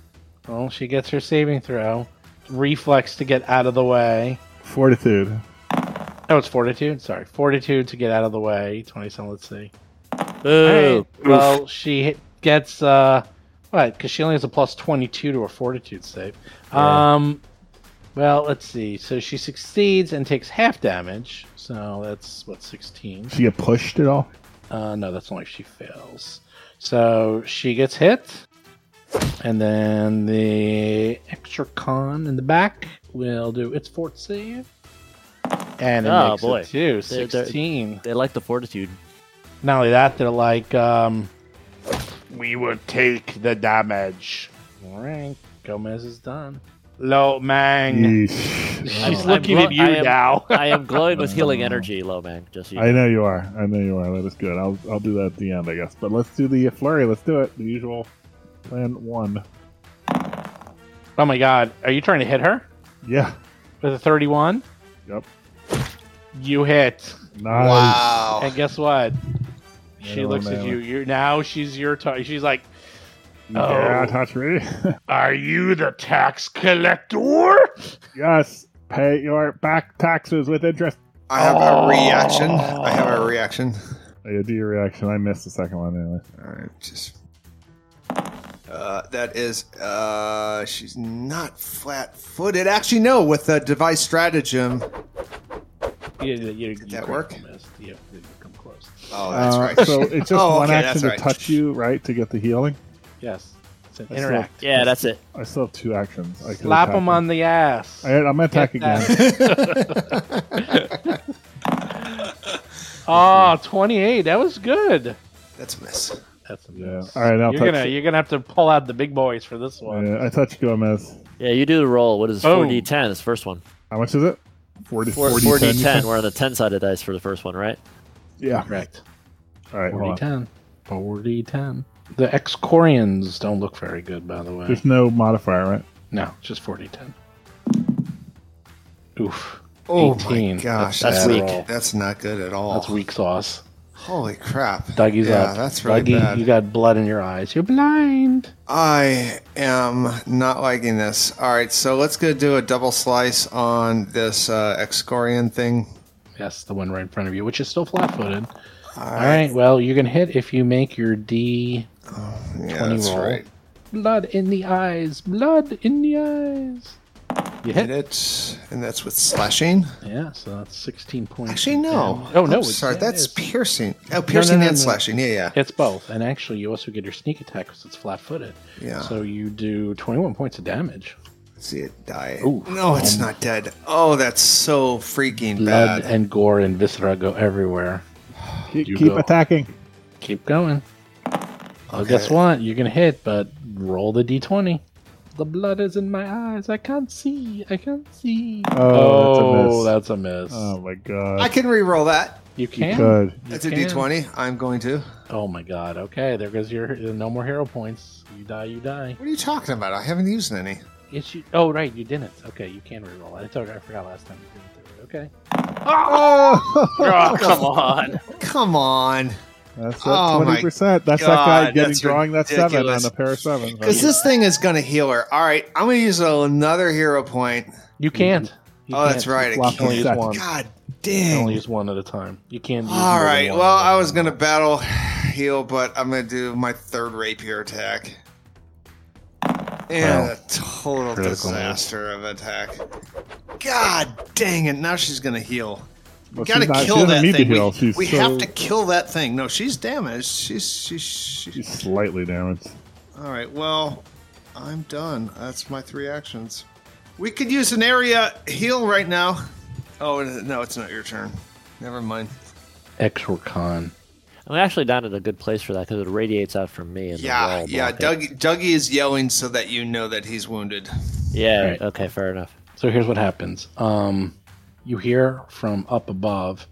S2: Well, she gets her saving throw. Reflex to get out of the way.
S3: Fortitude.
S2: Oh, it's fortitude. Sorry, fortitude to get out of the way. Twenty-seven. Let's see.
S6: Boo.
S2: Alright, Well, she hit, gets uh, what? Because she only has a plus twenty-two to her fortitude save.
S6: Yeah.
S2: Um, well, let's see. So she succeeds and takes half damage. So that's what sixteen.
S3: She get pushed at all?
S2: Uh, no, that's only if she fails. So she gets hit, and then the extra con in the back will do its fort save, and it
S6: Oh,
S2: makes
S6: boy.
S2: it too
S6: They're- they're-
S2: sixteen.
S6: They like the fortitude.
S2: Not only that, they're like, um, we will take the damage. All right, Gomez is done.
S3: Lomang,
S2: she's
S6: I'm- I'm
S2: looking
S6: glo-
S2: at you
S6: I am-
S2: now.
S6: I am glowing with healing energy, Lomang. Just so you
S3: I know you are. I know you are. That is good. I'll I'll do that at the end, I guess. But let's do the flurry. Let's do it. The usual plan one.
S2: oh my God, are you trying to hit her
S3: Yeah.
S2: with a thirty-one?
S3: Yep.
S2: You hit.
S3: Nice.
S4: Wow.
S2: And guess what? She looks at
S3: man.
S2: you. You now she's your tar- she's like,
S3: Yeah,
S2: Oh.
S3: touch me.
S2: "Are you the tax collector?"
S3: yes. Pay your back taxes with interest.
S4: I have
S2: Oh.
S4: a reaction. I have a reaction.
S3: Oh, yeah, do your reaction. I missed the second one anyway.
S4: All right, just. Uh, that is, uh, she's not flat-footed. Actually, no. With the devise stratagem.
S2: You, you, you,
S4: that
S2: you
S4: work?
S2: critical missed. You, you come close.
S4: Oh, that's
S3: Uh,
S4: right.
S3: So it's just
S4: Oh,
S3: one
S4: okay,
S3: action
S4: that's
S3: to
S4: right.
S3: touch you, right, to get the healing.
S2: Yes, it's an
S3: I still-
S2: interact.
S6: Yeah, that's it.
S3: I still have two actions. I could
S2: Slap
S3: attack
S2: him on the ass.
S3: I, I'm gonna attack
S2: Get
S3: again.
S2: that. Oh, 28. That was good.
S4: That's a miss.
S2: That's a
S3: Yeah.
S2: miss.
S3: All right, I'll
S2: you're
S3: touch.
S2: gonna you're gonna have to pull out the big boys for this one.
S3: Yeah, I touch Gomez.
S6: Yeah, you do the roll. What is
S2: Oh.
S6: 4d10? This first one.
S3: How much is it? 40,
S6: 4,
S3: 40, 10,
S6: 4d10.
S3: said?
S6: We're on the 10 sided dice for the first one, right?
S3: Yeah.
S2: Correct.
S3: All right.
S2: 40
S3: Hold on.
S2: 10. 40 10. The Excorions don't look very good, by the way.
S3: There's no modifier, right?
S2: No, just 40 10. Oof.
S4: Oh
S2: 18.
S4: my gosh,
S6: That's
S2: bad
S6: weak.
S2: roll.
S4: That's not good at all.
S2: That's weak sauce.
S4: Holy crap.
S2: Dougie's
S4: yeah,
S2: up.
S4: that's really
S2: Dougie,
S4: bad.
S2: you got blood in your eyes. You're blind.
S4: I am not liking this. All right, so let's go do a double slice on this uh, Excorion thing.
S2: Yes, the one right in front of you, which is still flat footed.
S4: All
S2: All right, well, you can hit if you make your D
S4: yeah,
S2: 20
S4: that's
S2: roll.
S4: right.
S2: Blood in the eyes. Blood in the eyes. You
S4: Hit
S2: hit.
S4: it, and that's with slashing.
S2: Yeah, so that's 16 points.
S4: Actually, no.
S2: damage. Oh, no.
S4: I'm
S2: it's-
S4: sorry. that's
S2: it's-
S4: piercing. Oh, piercing
S2: no,
S4: and
S2: no.
S4: slashing. Yeah, yeah.
S2: It's both. And actually, you also get your sneak attack because it's flat footed.
S4: Yeah.
S2: So you do 21 points of damage.
S4: Let's See it die.
S2: Ooh.
S4: no, it's not dead. Oh, that's so freaking bad.
S2: Blood
S4: bad.
S2: and gore and viscera go everywhere.
S3: Keep, keep
S2: go.
S3: attacking.
S2: Keep going. Well, guess what? You're going to hit, but roll the d20. The blood is in my eyes. I can't see. I can't see.
S3: Oh,
S2: that's a oh, miss.
S3: Oh my god.
S4: I can re-roll that.
S2: you
S3: You
S2: can.
S3: could.
S4: That's
S2: You
S4: a
S2: can.
S4: D20. I'm going to.
S2: Oh my god. Okay, there goes your no more hero points. You die. You die.
S4: What are you talking about? I haven't used any.
S2: Yes, you. Oh right, you didn't. Okay, you can reroll. I told. I forgot last time you didn't do it. Okay.
S3: Oh,
S5: Oh, come on.
S4: Come on.
S3: That's
S4: Oh
S3: that
S4: my
S3: twenty percent. That's that guy
S4: God,
S3: getting
S4: that's
S3: drawing that seven
S4: ridiculous.
S3: on a pair of sevens.
S4: Because this thing is going to heal her. All right, I'm going to use another hero point.
S2: You can't. You
S4: Oh, that's
S2: can't.
S4: right. I
S3: Flop
S2: You can only use one.
S4: God
S2: You can only use one at a time. You can't. Use
S4: All
S2: more than
S4: right.
S2: one
S4: Well, I was going to battle heal, but I'm going to do my third rapier attack. And
S2: Well,
S4: a total
S2: critical
S4: disaster of attack. God dang it. Now she's going to heal. We
S3: Well,
S4: gotta
S3: not-
S4: kill that thing.
S3: heal.
S4: We, we
S3: so-
S4: have to kill that thing. No, she's damaged. She's she's, she's
S3: She's slightly damaged.
S4: All right, well, I'm done. That's my three actions. We could use an area heal right now. Oh, no, it's not your turn. Never mind.
S2: Exorcon.
S6: I'm actually down at a good place for that because it radiates out from me. And
S4: Yeah,
S6: wall
S4: yeah.
S6: block.
S4: Doug, Dougie is yelling so that you know that he's wounded.
S6: Yeah.
S2: Right.
S6: Okay. Fair enough.
S2: So here's what happens. Um, you hear from up above.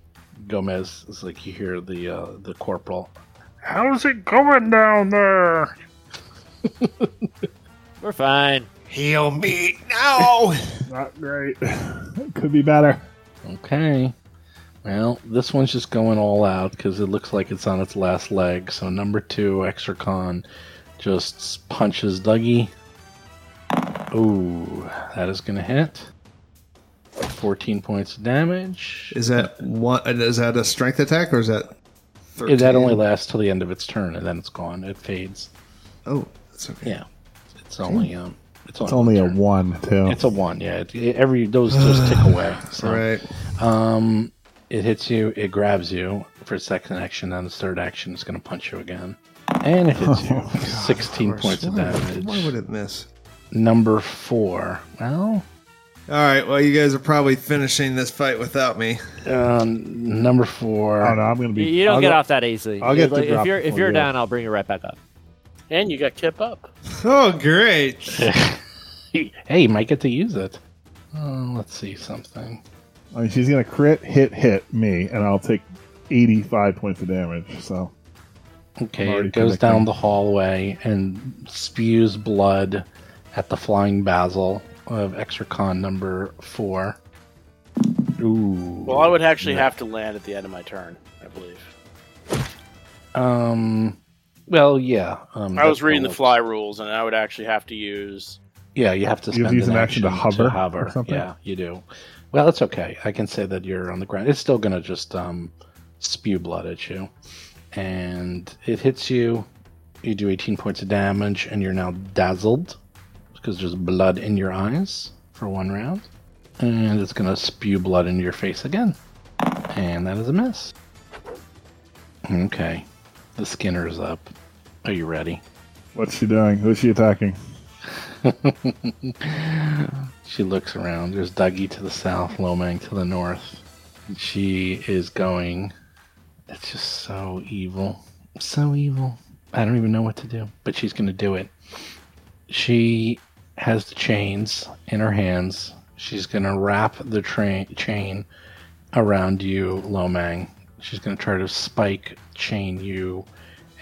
S2: Gomez is like you hear the uh, the corporal. How's it going down there?
S6: We're fine.
S4: Heal me now.
S3: Not great. Could be better.
S2: Okay. Well, this one's just going all out because it looks like it's on its last leg. So number two, Extracon, just punches Dougie. Ooh, that is gonna hit. Fourteen points of damage.
S4: is that one? Is that a strength attack or is that? 13?
S2: that only lasts till the end of its turn, and then it's gone. It fades.
S4: Oh, that's okay.
S2: Yeah, it's only um, it's,
S3: It's only a
S2: one. turn.
S3: one too.
S2: It's a one. Yeah, it, it- every those just tick away. So.
S4: Right.
S2: Um, it hits you, it grabs you for its second action, and the third action is going to punch you again. And it hits you. 16
S4: Of
S2: points of damage.
S4: Why would it miss?
S2: Number four. Well,
S4: All right. Well, you guys are probably finishing this fight without me.
S2: um, number four.
S3: oh no, I'm gonna
S6: You,
S3: be.
S6: you don't
S3: I'll
S6: get
S3: go-
S6: off that easily.
S3: I'll get the
S6: Like,
S3: drop
S6: if you're if you're down, I'll bring you right back up.
S5: And you got Kip up.
S4: Oh, great.
S2: hey, you might get to use it. Oh, let's see something.
S3: I mean, she's gonna crit, hit, hit me, and I'll take 85 points of damage. So
S2: Okay, it goes down the hallway and spews blood at the flying basil of Extracon number four. Ooh.
S5: Well, I would actually
S2: Yeah.
S5: have to land at the end of my turn, I believe.
S2: Um. Well, yeah. Um,
S5: I was reading the fly rules, and I would actually have to use.
S2: Yeah, you have to
S3: You have
S2: spend
S3: to use
S2: an
S3: an action to hover or something?
S2: Yeah, you do. Well, it's okay. I can say that you're on the ground. It's still gonna just um, spew blood at you, and it hits you. You do 18 points of damage, and you're now dazzled because there's blood in your eyes for one round, and it's gonna spew blood into your face again, and that is a miss. Okay, the Skinner's up. Are you ready?
S3: what's she doing? Who's she attacking?
S2: She looks around. There's Dougie to the south, Lomang to the north. She is going. It's just so evil. So evil. I don't even know what to do, but she's going to do it. She has the chains in her hands. She's going to wrap the train chain around you, Lomang. She's going to try to spike chain you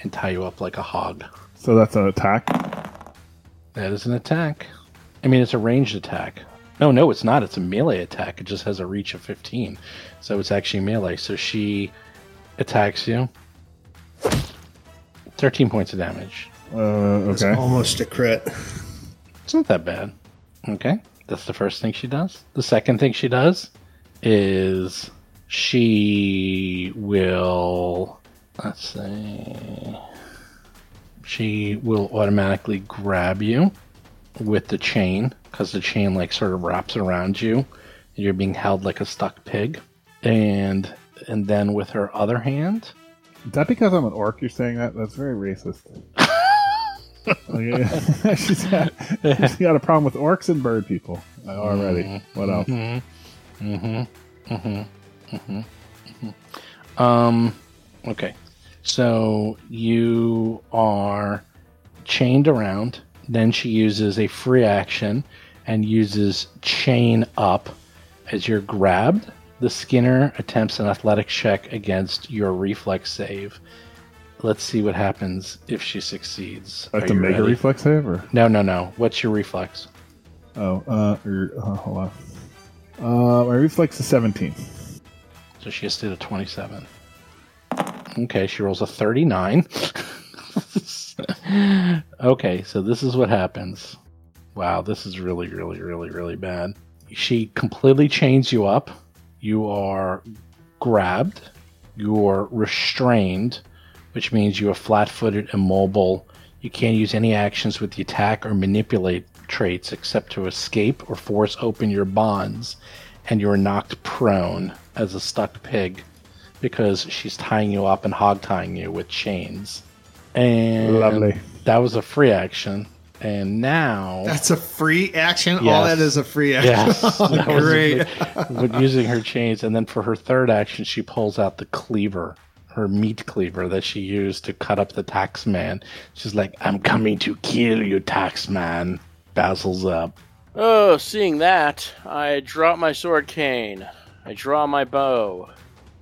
S2: and tie you up like a hog.
S3: So that's an attack.
S2: That is an attack. I mean, it's a ranged attack. No, no, it's not. It's a melee attack. It just has a reach of 15. So it's actually melee. So she attacks you. 13 points of damage.
S3: Uh,
S4: It's
S3: okay.
S4: almost a crit.
S2: It's not that bad. Okay. That's the first thing she does. The second thing she does is she will. Let's see. She will automatically grab you with the chain because the chain like sort of wraps around you. and You're being held like a stuck pig, and and then with her other hand,
S3: Is that because I'm an orc? You're saying that? That's very racist. Okay. she's, got, she's got a problem with orcs and bird people already. What else?
S2: mm-hmm mm-hmm mm-hmm Um, okay. So you are chained around. Then she uses a free action and uses chain up as you're grabbed. The Skinner attempts an athletic check against your reflex save. Let's see what happens if she succeeds.
S3: That's
S2: Are
S3: a
S2: you
S3: mega
S2: ready?
S3: reflex save, or
S2: No, no, no. What's your reflex?
S3: oh, uh, or, uh hold on. Uh, my reflex is 17.
S2: So she just did a 27. Okay, she rolls a 39. okay, so this is what happens. Wow, this is really, really, really, really bad. She completely chains you up. You are grabbed. You are restrained, which means you are flat footed, immobile. You can't use any actions with the attack or manipulate traits except to escape or force open your bonds. And you are knocked prone as a stuck pig because she's tying you up and hog tying you with chains. And
S3: Lovely.
S2: that was a free action. And now
S4: That's a free action. All that is a free action.
S2: Yes,
S4: Oh,
S2: that was a
S4: great.
S2: big- using her chains, and then for her third action, she pulls out the cleaver, her meat cleaver that she used to cut up the tax man. She's like, "I'm coming to kill you, tax man." Basil's up.
S5: Oh, seeing that, I drop my sword cane. I draw my bow.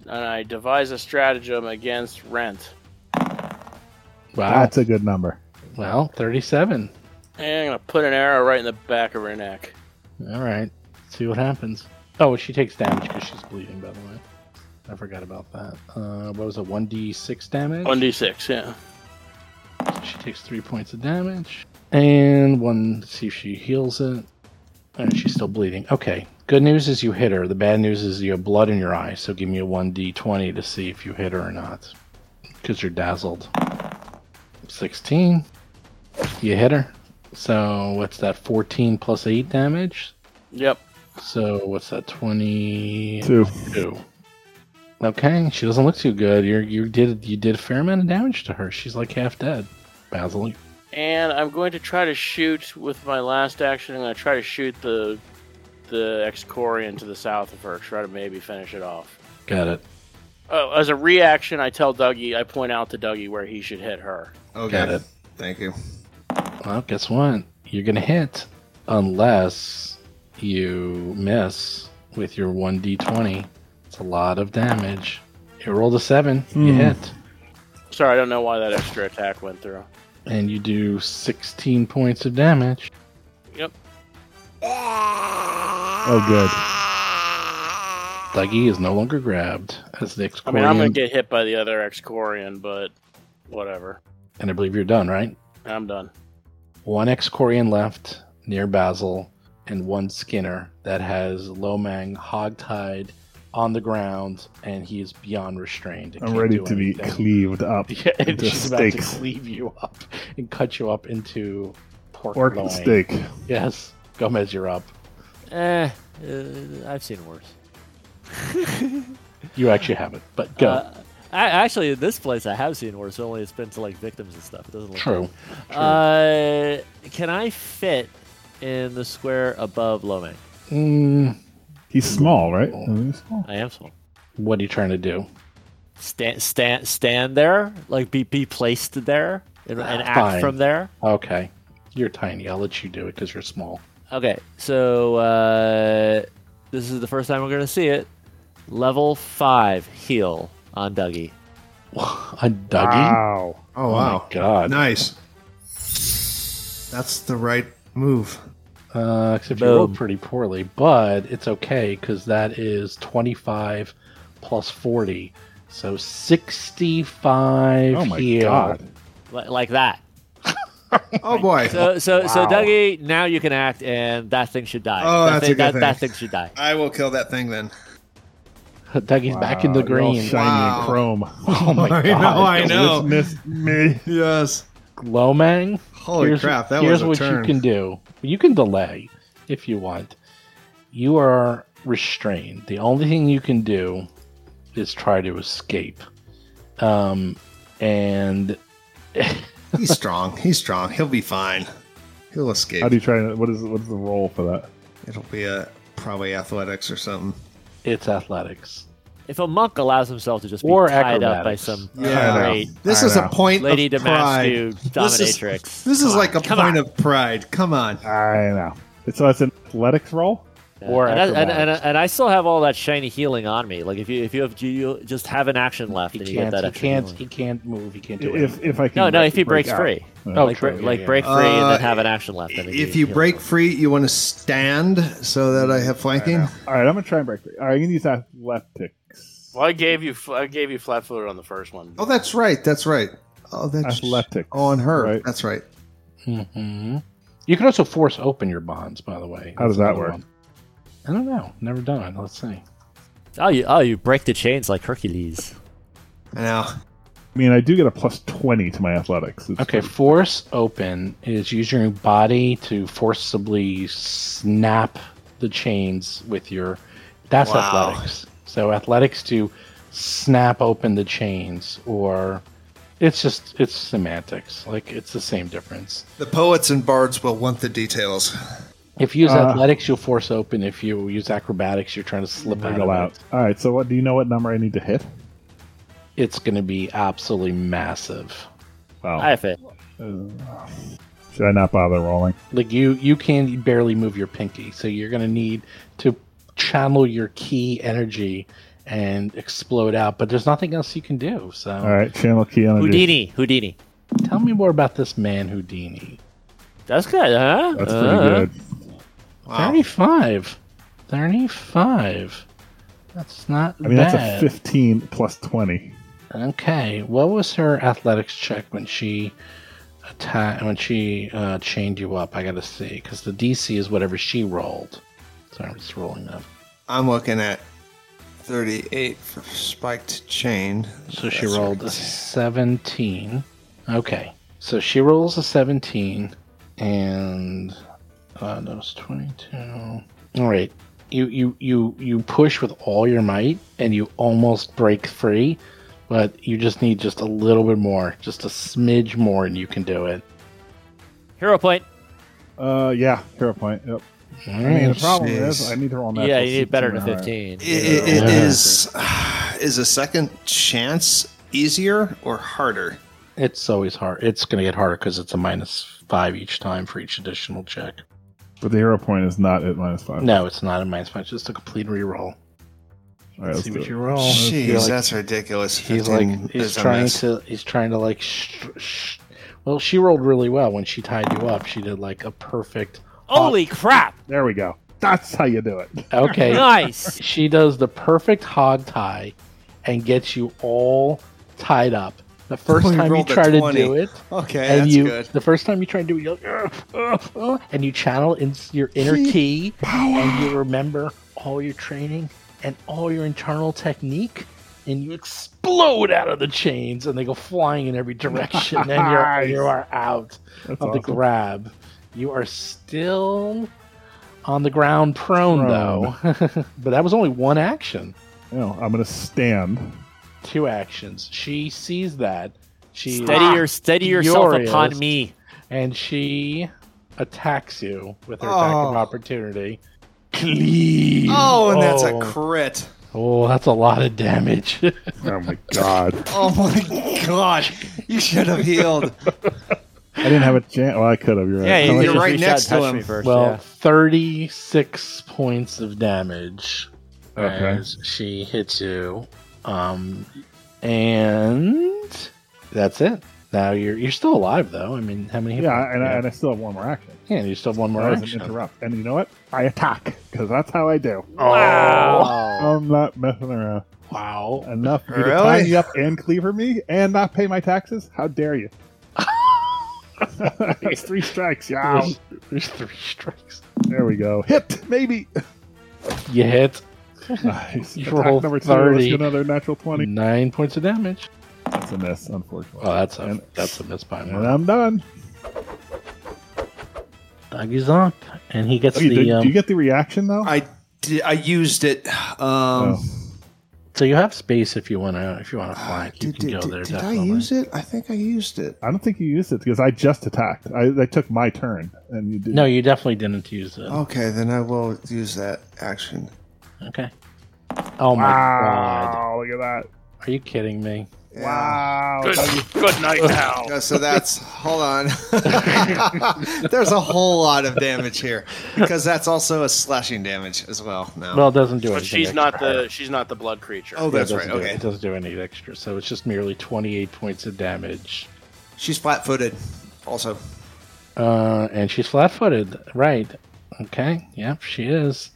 S5: And I devise a stratagem against Wrent.
S2: Wow.
S3: That's a good number.
S2: well, thirty-seven.
S5: And I'm gonna put an arrow right in the back of her neck.
S2: All right. See what happens. Oh, she takes damage because she's bleeding. By the way, I forgot about that. Uh, what was it? One d six damage.
S5: 1d6, yeah.
S2: She takes three points of damage. And one, see if she heals it. And she's still bleeding. Okay. Good news is you hit her. The bad news is you have blood in your eye. So give me a 1d20 to see if you hit her or not. Because you're dazzled. 16. You hit her. So what's that? 14 plus 8 damage?
S5: Yep.
S2: So what's that? 22.
S3: Two.
S2: Okay, she doesn't look too good. You you did you did a fair amount of damage to her. She's like half dead. Basil,
S5: And I'm going to try to shoot with my last action. I'm going to try to shoot the the Excorion to the south of her. Try to maybe finish it off.
S2: got it.
S5: Oh, as a reaction, I tell Dougie, I point out to Dougie where he should hit her.
S4: Okay.
S2: Got it.
S4: Thank you.
S2: Well, guess what? You're gonna hit unless you miss with your one d20. It's a lot of damage. You rolled a seven. You
S3: Hmm.
S2: hit,
S5: Sorry, I don't know why that extra attack went through.
S2: and you do 16 points of damage.
S5: Yep.
S3: Oh, good.
S2: Dougie is no longer grabbed as the Excorion.
S5: I mean, I'm going to get hit by the other Excorion, but whatever.
S2: and I believe you're done, right?
S5: I'm done.
S2: One Excorion left near Basil, and one Skinner that has Lomang hogtied on the ground, and he is beyond restrained.
S3: I'm ready
S2: do
S3: to be cleaved up
S2: Yeah, and
S3: into
S2: she's about to
S3: steaks.
S2: cleave you up and cut you up into pork
S3: Orc
S2: loin.
S3: steak.
S2: Yes, Gomez, you're up.
S6: Eh, uh, I've seen worse.
S2: You actually have it, but go.
S6: Uh, I, actually, in this place, I have seen worse. Only it's been to like victims and stuff. It doesn't look
S2: True. True.
S6: Uh, can I fit in the square above Lomang?
S2: Mm,
S3: He's small, right? Small.
S6: I am small.
S2: what are you trying to do?
S6: Stand, stand, stand there, like be be placed there, and, and act
S2: Fine.
S6: from there.
S2: Okay, you're tiny. I'll let you do it because you're small.
S6: Okay, so uh, this is the first time we're gonna see it. Level five heal on Dougie.
S2: A Dougie?
S3: Wow.
S4: Oh,
S2: Oh
S4: wow.
S2: my god.
S4: Nice. That's the right move.
S2: Uh, except you rolled pretty poorly, but it's okay because that is 25 plus 40. So 65
S3: Oh my
S2: heal.
S3: god.
S6: Li- like that.
S4: Oh boy.
S6: So, so, so, Dougie, now you can act, and that thing should die.
S4: Oh,
S6: that
S4: that's a
S6: thing,
S4: good
S6: that,
S4: thing.
S6: that thing should die.
S4: I will kill that thing then.
S2: Dougie's back in the
S3: Wow, all
S2: green.
S3: shiny
S4: Wow.
S3: and chrome.
S2: Oh my
S4: I
S2: god.
S4: know, I know.
S3: Witness me.
S4: Yes.
S2: Glomang?
S4: Holy
S2: here's,
S4: crap! That
S2: here's
S4: was a turn.
S2: Here's what
S4: turn.
S2: you can do. You can delay if you want. You are restrained. The only thing you can do is try to escape. Um, and
S4: He's strong. He's strong. He'll be fine. He'll escape.
S3: How do you try? to- What is what is the roll for that?
S4: It'll be a probably athletics or something.
S2: it's athletics.
S6: If a monk allows himself to just be
S2: Or
S6: tied up by some
S4: Yeah.
S6: great
S4: This is a point
S6: lady
S4: of pride.
S6: Damascus
S4: This is- This is like a
S6: come
S4: point
S6: on.
S4: of pride. Come on.
S3: I know. So it's an athletics roll.
S2: Or
S6: and, I, and, and, and I still have all that shiny healing on me. Like if you if you have you just have an action left
S2: He
S6: and you get
S2: can't.
S6: that
S2: He can't.
S6: healing.
S2: He can't move. He can't do it.
S3: if I can.
S6: No, no, if he breaks
S3: break out.
S6: free.
S2: Oh,
S6: like
S2: true,
S6: break,
S2: yeah,
S6: like
S2: yeah.
S6: break free and
S4: Uh,
S6: then have an action left. Then
S4: If you break free, you want to stand so that I have flanking.
S3: All right, I'm gonna try and break free. All right, I'm gonna use athletics.
S5: Well, I gave you I gave you flat footed on the first one.
S4: Oh, that's right. That's right. Oh, that's
S3: Athletics.
S4: Oh, on her.
S3: Right.
S4: That's right.
S2: hmm You can also force open your bonds. By the way,
S3: How does that work?
S2: one. I don't know. Never done it. Let's see.
S6: oh you oh you break the chains like Hercules.
S4: I know.
S3: I mean, I do get a plus twenty to my athletics. It's
S2: Okay, force open is using your body to forcibly snap the chains with your. That's
S4: Wow.
S2: athletics. So athletics to snap open the chains, or it's just it's semantics. Like it's the same difference.
S4: The poets and bards will want the details.
S2: If you use
S3: Uh,
S2: athletics, you'll force open. If you use acrobatics, you're trying to slip out
S3: wriggle
S2: of
S3: out.
S2: it.
S3: All right. So, what do you know? What number I need to hit?
S2: It's going to be absolutely massive.
S3: Wow.
S6: I have it.
S3: Should I not bother rolling?
S2: like you you can barely move your pinky so you're going to need to channel your ki energy and explode out but there's nothing else you can do so
S3: All right. Channel ki energy.
S6: Houdini. Houdini.
S2: tell me more about this man houdini
S6: That's good, huh?
S3: That's
S6: Uh,
S3: pretty good.
S4: Wow.
S2: 35 35 that's not
S3: I mean,
S2: bad
S3: that's a fifteen plus twenty.
S2: okay what was her athletics check when she attacked when she uh, chained you up i gotta see because the dc is whatever she rolled so i'm just rolling up
S4: I'm looking at 38 for spiked chain.
S2: So she
S4: That's
S2: rolled a 17. Okay. So she rolls a 17 and uh that was 22. All right. You you you you push with all your might and you almost break free, but you just need just a little bit more, just a smidge more and you can do it.
S6: Hero point.
S3: Uh, yeah. Hero point. Yep.
S2: All
S3: I mean, the
S2: oh,
S3: problem
S4: Jeez.
S3: is I need to roll natural.
S6: yeah, you need better than
S3: 16, all right.
S6: 15.
S4: I- I- I-
S2: Yeah.
S4: Is is a second chance easier or harder?
S2: It's always hard. It's going to get harder cuz it's a minus 5 each time for each additional check.
S3: But the hero point is not at minus five.
S2: No, it's not at minus 5, it's just a complete reroll.
S3: All right,
S2: Let's
S3: let's
S2: see what
S3: it.
S2: you roll.
S4: Jeez,
S2: like-
S4: that's ridiculous.
S2: He's like he's trying to he's trying to like sh- sh- well she rolled really well when she tied you up she did like a perfect
S6: Holy crap!
S3: There we go. That's how you do it.
S2: okay
S6: Nice.
S2: she does the perfect hog tie and gets you all tied up the first
S4: Oh,
S2: time you
S4: rolled a
S2: try to
S4: 20.
S2: do it
S4: Okay,
S2: and
S4: that's
S2: you
S4: good.
S2: the first time you try to do it you're like "Ugh, ugh, ugh," and you channel in your inner ki and you remember all your training and all your internal technique and you explode out of the chains and they go flying in every direction and you're
S3: Nice.
S2: you are out
S3: That's
S2: of the
S3: awesome.
S2: grab you are still on the ground prone, though but that was only one action
S3: You know, I'm gonna stand.
S2: two actions she sees that she
S6: Steady your steady yourself
S2: Furious.
S6: upon me.
S2: and she attacks you with her attack of
S4: Oh.
S2: opportunity. Clean.
S4: Oh, and that's a
S2: Oh.
S4: crit.
S2: Oh, that's a lot of damage.
S3: Oh my god!
S4: Oh my gosh, you should have healed.
S3: I didn't have a chance. Well, I could have. You're right.
S6: Yeah,
S3: How
S6: you
S3: much-
S4: You're right
S6: reached out
S4: next
S6: and
S4: to
S6: touched
S4: him.
S6: me first.
S2: well,
S6: yeah.
S2: 36 points of damage
S3: Okay.
S2: as she hits you. Um, and that's it. Now you're you're still alive though. I mean, how many? hit
S3: yeah,
S2: points
S3: and,
S2: do
S3: I, and I still have one more action.
S2: yeah, you still have one more
S3: That was an
S2: action.
S3: interrupt. And you know what? I attack because that's how I do.
S6: Wow.
S3: I'm not messing around.
S2: Wow.
S3: Enough for you to
S4: Really?
S3: tie me up and cleaver me and not pay my taxes? How dare you? That's three strikes. Yeah.
S2: There's, there's three strikes.
S3: There we go. Hit, maybe.
S2: You hit
S3: Nice.
S2: You
S3: Attack
S2: rolled
S3: number two.
S2: 30.
S3: Let's another natural 20.
S2: nine points of damage.
S3: That's a miss, unfortunately.
S2: Oh, that's a
S3: And-
S2: that's a miss by
S3: And. I'm done.
S2: Dougie's up, and he gets
S3: Oh,
S2: the.
S3: did-
S2: um,
S3: do you get the reaction though?
S4: I did, I used it. Um,
S3: Oh.
S2: So you have space if you want to. If you want to ah, flank, you
S4: did,
S2: can
S4: did-
S2: go
S4: did-
S2: there.
S4: did I
S2: definitely.
S4: use it? I think I used it.
S3: I don't think you used it because I just attacked. I, I took my turn and you did.
S2: No, you definitely didn't use it.
S4: Okay, then I will use that action.
S2: Okay. Oh my god!
S3: Wow! Look at that!
S2: Are you kidding me?
S3: Wow!
S5: Good, good night now.
S4: So that's hold on. There's a whole lot of damage here because that's also a slashing damage as well. Now,
S2: Well, it doesn't do
S5: But
S2: anything.
S5: she's not
S2: extra.
S5: the she's not the blood creature.
S4: oh,
S2: Yeah, it
S4: that's right.
S2: doesn't do-
S4: Okay,
S2: It doesn't do any extra, so it's just merely 28 points of damage.
S4: she's flat-footed. Also,
S2: Uh, and she's flat-footed, right? Okay, yep, she is.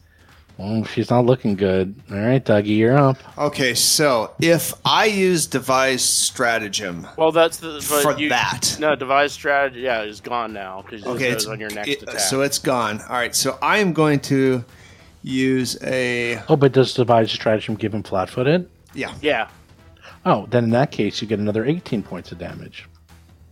S2: Well, she's not looking good. All right, Dougie, you're up.
S4: okay. So if I use devise stratagem,
S5: Well, that's the but
S4: For
S5: you,
S4: that.
S5: No, device strategy. Yeah, is gone now because
S4: okay,
S5: it
S4: it's
S5: goes on your next
S4: it-
S5: attack.
S4: so it's gone. All right, so I am going to use a
S2: Oh, but does Divide Stratagem give him flat-footed?
S4: yeah.
S5: yeah,
S2: Oh, then in that case, you get another 18 points of damage.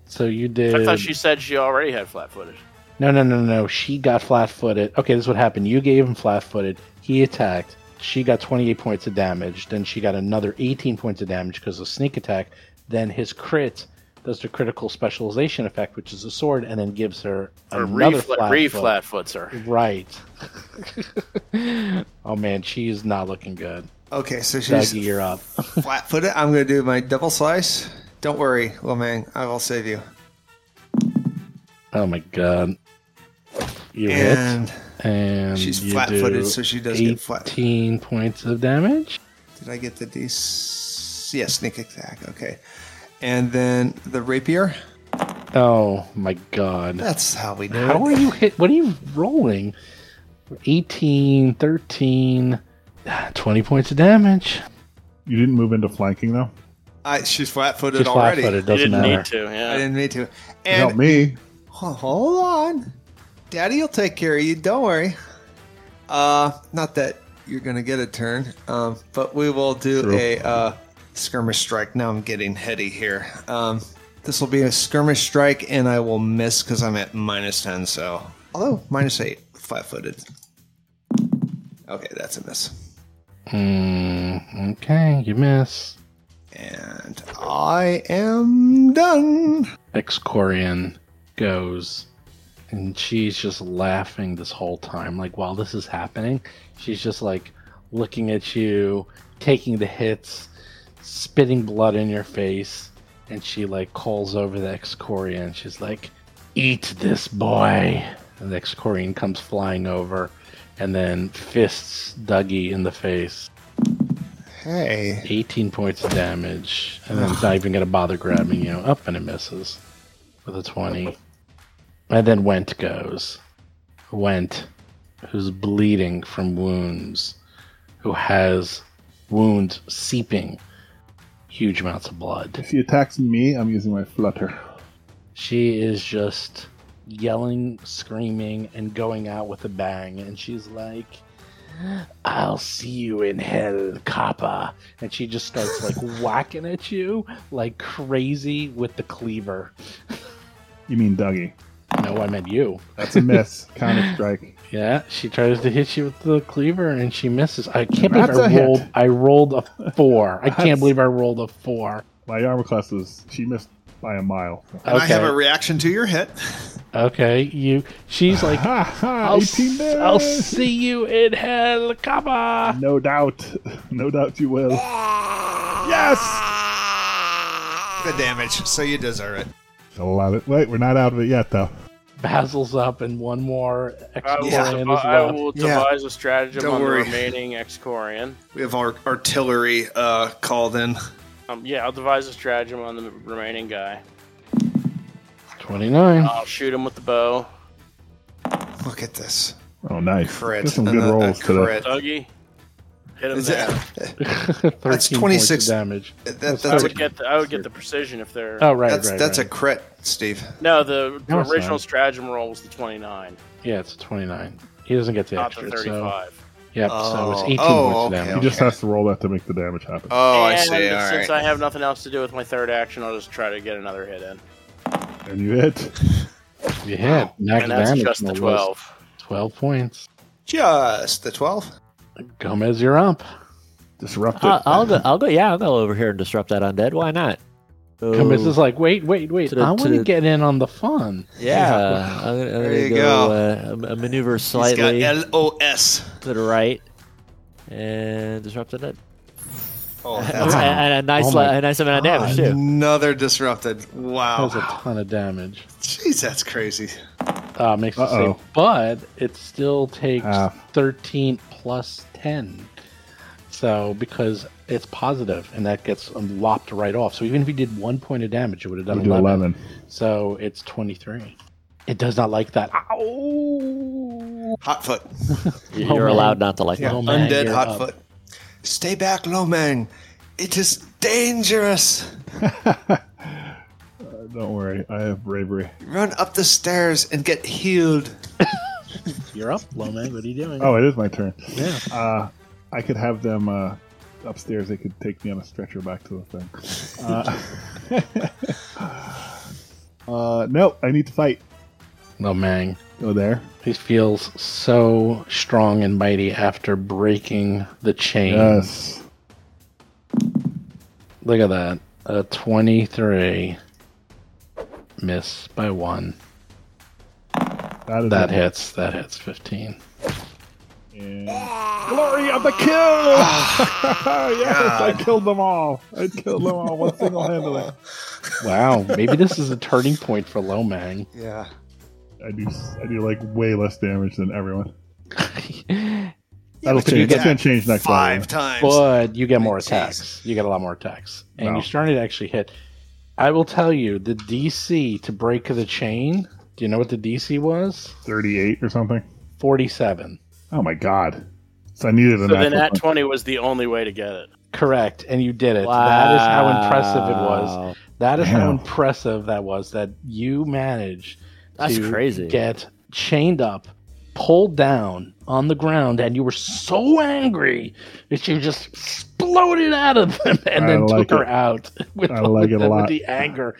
S2: So you did.
S5: I thought she said she already had flat-footed.
S2: No, no, no, no. She got flat-footed. Okay, this is what happened. You gave him flat-footed. He attacked. She got 28 points of damage. Then she got another 18 points of damage because of sneak attack. Then his crit does the critical specialization effect, which is a sword, and then gives her
S5: Or
S2: another
S5: re-flat,
S2: flat
S5: re-flat foots her.
S2: Right. oh man, she's not looking good.
S4: Okay, so she's
S2: Dougie, you're up.
S4: flat-footed. I'm going to do my double slice. Don't worry, little man. I will save you.
S2: Oh my god. You hit.
S4: And
S2: And
S4: She's flat-footed, so she does get flat.
S2: 18 points of damage.
S4: did I get the D? Yeah, sneak attack. Okay, and then the rapier.
S2: Oh my god.
S4: That's how we do
S2: How
S4: it.
S2: are you hit? What are you rolling? 18, 13, 20 points of damage.
S3: You didn't move into flanking though.
S4: I, she's flat-footed
S2: She's
S4: already.
S2: flat footed, doesn't
S5: didn't
S2: matter.
S5: need to.
S4: I
S5: Yeah.
S4: didn't need to.
S3: Help me!
S4: hold on, Daddy will take care of you. Don't worry. Uh, not that you're gonna get a turn, um, but we will do
S3: True.
S4: a uh, skirmish strike. Now I'm getting heady here. Um, this will be a skirmish strike, and I will miss because I'm at minus ten. So, although minus eight, flat-footed. Okay, that's a miss.
S2: Mm, okay, you miss.
S4: And I am done.
S2: Excorion goes, and she's just laughing this whole time. Like, while this is happening, she's just like looking at you, taking the hits, spitting blood in your face, and she like calls over the Excorion. She's like, Eat this boy. And the Excorion comes flying over and then fists Dougie in the face.
S4: Hey.
S2: 18 points of damage, and then it's not even going to bother grabbing you. Up and it misses with a 20. And then Wrent goes. Wrent, who's bleeding from wounds, who has wounds seeping huge amounts of blood.
S3: If he attacks me, I'm using my flutter.
S2: She is just yelling, screaming, and going out with a bang. And she's like, I'll see you in hell, Kappa. And she just starts like whacking at you like crazy with the cleaver.
S3: You mean Dougie?
S2: No, I meant you.
S3: That's a miss. Counter strike.
S2: Yeah, she tries to hit you with the cleaver and she misses. I can't believe
S3: That's
S2: I
S3: a hit.
S2: I rolled a four. I
S3: That's-
S2: can't believe I rolled a four.
S3: My armor class is she missed by a mile.
S4: And I have
S2: Okay.
S4: a reaction to your hit.
S2: Okay, you. She's like,
S3: Ha ha!
S2: I'll,
S3: 18
S2: s- I'll
S3: miss.
S2: see you in hell, Kappa.
S3: No doubt. No doubt you will. Yes!
S4: The damage, so you deserve it.
S3: I love it. Wait, we're not out of it yet, though.
S2: Basil's up and one more
S5: I will,
S2: Excorion
S5: devi-
S2: is
S5: I
S2: left.
S5: will
S4: Yeah.
S5: devise a stratagem
S4: Don't
S5: on
S4: worry.
S5: the remaining Excorion.
S4: We have our artillery uh, called in.
S5: Um, yeah, I'll devise a stratagem on the remaining guy.
S2: 29.
S5: I'll shoot him with the bow.
S4: Look at this.
S3: Oh, nice.
S4: Crit.
S3: There's some
S4: And
S3: good
S4: a- a
S3: rolls today.
S4: crit.
S5: Dougie, hit him
S4: Is
S5: there.
S4: it,
S2: 13
S4: 26
S2: damage.
S4: that,
S2: That's
S5: I
S4: that's, a,
S5: would get the, I would get the precision if they're.
S2: Oh, right,
S4: that's,
S2: right,
S4: that's
S2: right.
S4: a crit, Steve.
S5: no, the, the
S2: No,
S5: original
S2: not.
S5: stratagem roll was the 29,
S2: Yeah, it's a 29. He doesn't get the
S5: not the
S2: extra, so...
S5: 35.
S2: Yep, so it's
S4: Oh.
S2: 18
S4: Oh,
S2: points of
S4: okay,
S2: damage.
S3: He just has to roll that to make the damage happen.
S4: Oh, I see. All
S5: since
S4: right.
S5: I have nothing else to do with my third action, I'll just try to get another hit in.
S3: And you hit.
S2: You hit. Max
S5: and that's
S2: damage
S5: just the 12.
S2: 12 points.
S4: Just the 12.
S2: Gomez, you're up.
S3: Disrupt it.
S6: I'll, I'll go. I'll go. Yeah, I'll go over here and disrupt that undead. Why not?
S2: Gomez
S6: Ooh.
S2: is like, wait, wait, wait.
S6: To the-
S2: I
S6: to
S2: want to
S6: the-
S2: get in on the fun.
S6: Yeah, I'm gonna, I'm
S4: There
S6: gonna
S4: you
S6: go,
S4: go.
S6: Uh, a maneuver
S4: He's got
S6: slightly
S4: LOS.
S6: to the right and disrupt the undead.
S4: Oh,
S6: and,
S4: that's
S6: and a nice,
S2: Oh my
S6: a nice amount of damage too.
S4: another disrupted. Wow.
S2: That was a ton of damage.
S4: Jeez, that's crazy.
S2: Uh, makes it
S3: Uh-oh.
S2: safe, but it still takes
S3: Half.
S2: 13 plus 10. So, because it's positive, and that gets um, lopped right off. So, even if you did one point of damage, it would have done
S3: We do
S2: 11.
S3: 11.
S2: So, it's 23. It does not like that. Ow!
S4: Hotfoot.
S6: You're
S2: man.
S6: allowed not to like
S4: Yeah,
S6: that.
S2: Oh, man,
S4: undead
S2: you're
S4: Hotfoot. Stay back, Lomang. It is dangerous.
S3: Don't worry, I have bravery.
S4: Run up the stairs and get healed.
S2: You're up, Lomang. What are you doing?
S3: Oh, it is my turn.
S2: yeah.
S3: Uh, I could have them uh, upstairs. They could take me on a stretcher back to the thing. Uh, uh, no, I need to fight.
S2: Lomang.
S3: Go there.
S2: He feels so strong and mighty after breaking the chain.
S3: Yes.
S2: Look at that. A 23. Miss by one.
S3: That is
S2: That
S3: it.
S2: hits. That hits 15.
S3: And glory of the kill! Ah, yes, I killed them all. I killed them all one single handedly.
S2: Wow. Maybe this is a turning point for Lomang.
S4: Yeah.
S3: I do. I do like way less damage than everyone. That'll
S4: but
S3: change. That's gonna change next
S4: Five
S3: level.
S4: times.
S2: but you get more
S4: Jeez.
S2: attacks. You get a lot more attacks. And
S3: No.
S2: you're starting to actually hit. I will tell you, the DC to break the chain, do you know what the DC was?
S3: Thirty-eight or something.
S2: 47.
S3: Oh my god! So I needed a
S5: So then
S3: natural
S5: at 20 was the only way to get it.
S2: Correct. And you did it. That is how impressive it was.
S6: Wow.
S2: That is how impressive that was that you managed
S6: That's
S2: to
S6: crazy.
S2: get chained up, pulled down on the ground, and you were so angry that you just exploded out of them and
S3: I
S2: then
S3: like
S2: took her out with,
S3: I like it a
S2: with
S3: lot.
S2: the anger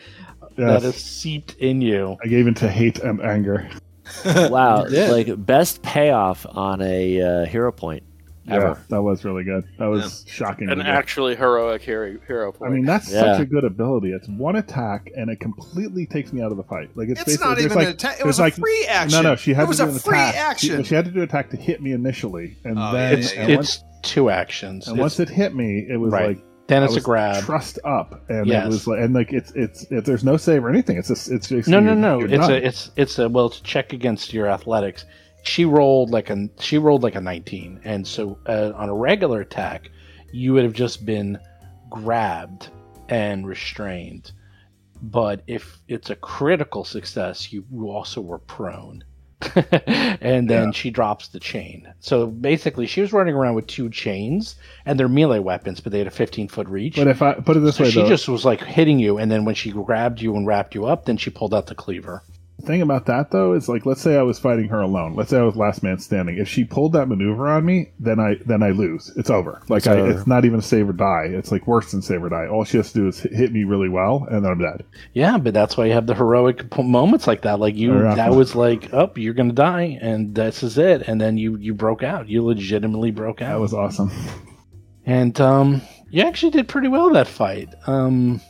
S3: Yes.
S2: has seeped in you.
S3: I gave into hate and anger.
S6: Wow, like best payoff on a uh, hero point ever.
S3: Yeah, that was really good. That was shocking.
S5: An actually heroic hero, hero
S3: I mean, that's
S6: Yeah.
S3: such a good ability. It's one attack, and it completely takes me out of the fight. Like it's,
S4: It's not even
S3: like,
S4: an attack. It
S3: there's
S4: was a
S3: like-
S4: free action.
S3: No, no, she had
S4: It
S3: to do
S4: a
S3: an
S4: free
S3: attack.
S4: action.
S3: She, she had to do an attack to hit me initially, and
S4: Oh,
S3: then
S4: yeah,
S2: It's,
S3: and,
S4: yeah.
S3: once,
S2: two actions.
S3: and
S2: It's-
S3: once it hit me, it was
S2: Right.
S3: like
S2: then it's a grab.
S3: trussed up, and
S2: Yes.
S3: it was like, and like it's it's it, there's no save or anything. It's just it's just
S2: No, no, no. It's
S3: done.
S2: a, it's, it's a well, it's a check against your athletics. She rolled like a, she rolled like a nineteen, and so uh, on a regular attack, you would have just been grabbed and restrained. But if it's a critical success, you also were prone. and then
S3: Yeah.
S2: she drops the chain. So basically, she was running around with two chains, and they're melee weapons, but they had a 15 foot reach.
S3: But if I put it this
S2: So
S3: way,
S2: she
S3: though,
S2: just was like hitting you, and then when she grabbed you and wrapped you up, then she pulled out the cleaver.
S3: Thing about that though is like, let's say I was fighting her alone. Let's say I was last man standing. If she pulled that maneuver on me, then I then I lose. It's over. Like
S6: It's
S3: I,
S6: over.
S3: it's not even save or die. It's like worse than save or die. All she has to do is hit, me really well, and then I'm dead.
S2: Yeah, but that's why you have the heroic p- moments like that. Like you, that was like, oh, you're gonna die, and this is it. And then you you broke out. You legitimately broke out.
S3: That was awesome.
S2: and um, you actually did pretty well that fight. Um,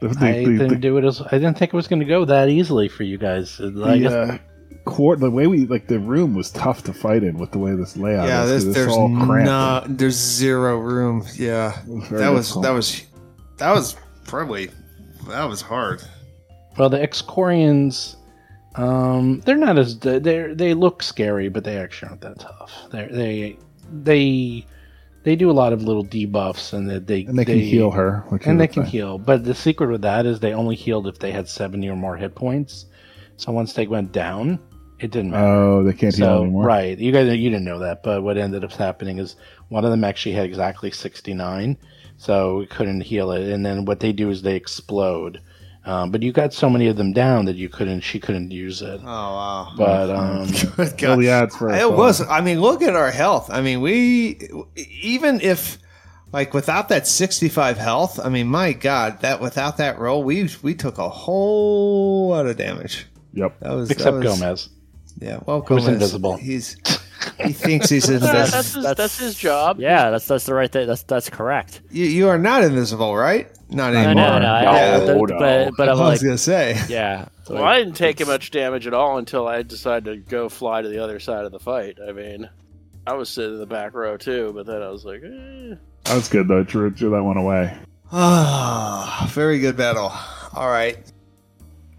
S3: The, the,
S2: I
S3: the-
S2: didn't
S3: the-
S2: do it as I didn't think it was gonna go that easily for you guys. I
S3: the,
S2: guess
S3: uh, quar- the way we like the room was tough to fight in with the way this layout
S4: yeah,
S3: is.
S4: there's,
S3: 'cause it's
S4: there's
S3: all cramped.
S4: no, there's zero room. Yeah,
S3: was
S4: that was
S3: difficult.
S4: that was that was probably that was hard.
S2: Well, the Excorions, um, they're not as they they look scary, but they actually aren't that tough. They they they they do a lot of little debuffs, and they they,
S3: and they can heal her, which
S2: and they can heal. But the secret with that is they only healed if they had seventy or more hit points. So once they went down, it didn't matter.
S3: Oh, they can't heal
S2: so
S3: anymore.
S2: right, you guys you didn't know that, but what ended up happening is one of them actually had exactly sixty nine, so we couldn't heal it. And then what they do is they explode. Um, but you got so many of them down that you couldn't. She couldn't use it.
S4: Oh wow.
S2: But um,
S4: Good God.
S3: the for
S4: It was. I mean, look at our health. I mean, we even if like without that 65 health. I mean, my God, that without that roll, we we took a whole lot of damage.
S3: Yep.
S4: That was
S2: Except
S4: that was,
S2: Gomez.
S4: Yeah, well,
S2: Who's
S4: Gomez,
S2: invisible.
S4: He's he thinks he's invisible.
S5: that's, his,
S6: that's-
S5: that's his job.
S6: Yeah, that's that's the right thing. That's that's correct.
S4: you, you are not invisible, right? Not
S6: I
S4: anymore.
S6: know, no, I-
S2: No,
S6: but-
S2: no.
S6: but but
S4: I
S6: I'm
S4: was
S6: like,
S4: gonna say.
S6: yeah.
S5: Well, I didn't take much damage at all until I decided to go fly to the other side of the fight. I mean, I was sitting in the back row too, but then I was like, eh.
S3: That was good though. Drew, drew that one away.
S4: Ah, very good battle. All right.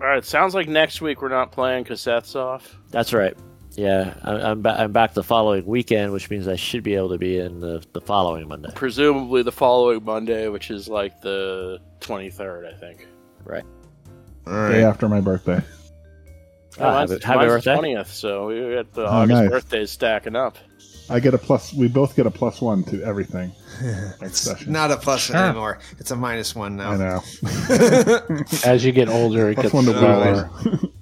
S5: all right. Sounds like next week we're not playing because Seth's off.
S6: That's right. Yeah, I, I'm ba- I'm back the following weekend, which means I should be able to be in the, the following Monday.
S5: Presumably the following Monday, which is like the 23rd, I think.
S6: Right.
S4: All
S3: Day after my birthday.
S6: Ah,
S5: mine's,
S6: happy- happy
S5: mine's
S6: birthday.
S5: the 20th, so we got the
S3: Oh,
S5: August
S3: nice.
S5: birthdays stacking up.
S3: I get a plus. We both get a plus one to everything.
S4: It's
S3: session.
S4: not a plus anymore. It's a minus one now.
S3: I know.
S2: As you get older, it
S3: Plus
S2: gets
S3: one to
S2: lower.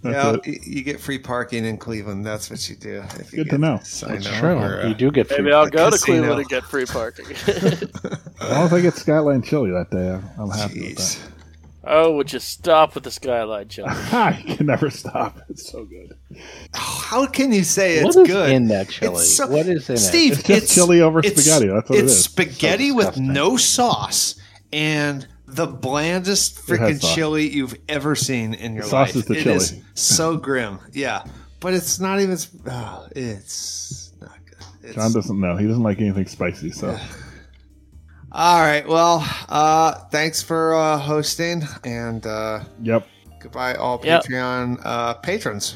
S3: Wheeler. That's
S4: Yeah,
S3: it.
S4: you, you get free parking in Cleveland. That's what you do. If you
S3: Good to
S4: get
S3: know.
S4: sign
S2: That's true.
S4: for, uh,
S2: you do get free.
S5: Maybe I'll go to
S4: casino.
S5: Cleveland and get free parking.
S3: As long as I get Skyline Chili that day, I'm, I'm happy with that.
S5: oh, would you stop with the skyline chili?
S3: I can never stop. It's so good.
S4: How can you say it's
S2: What is
S4: good?
S2: in that chili?
S4: It's so-
S2: what is in
S4: Steve,
S3: It's just chili over spaghetti. That's what it
S4: it's spaghetti
S2: So
S4: with no sauce and the blandest freaking chili you've ever seen in your
S3: The sauce
S4: life.
S3: is the
S4: It
S3: chili.
S4: is so grim. Yeah, but it's not even. Oh, it's not good. It's,
S3: John doesn't know. He doesn't like anything spicy. So
S4: all right. Well, uh, thanks for uh, hosting, and uh,
S3: yep.
S4: goodbye, all
S6: Yep.
S4: Patreon uh, patrons.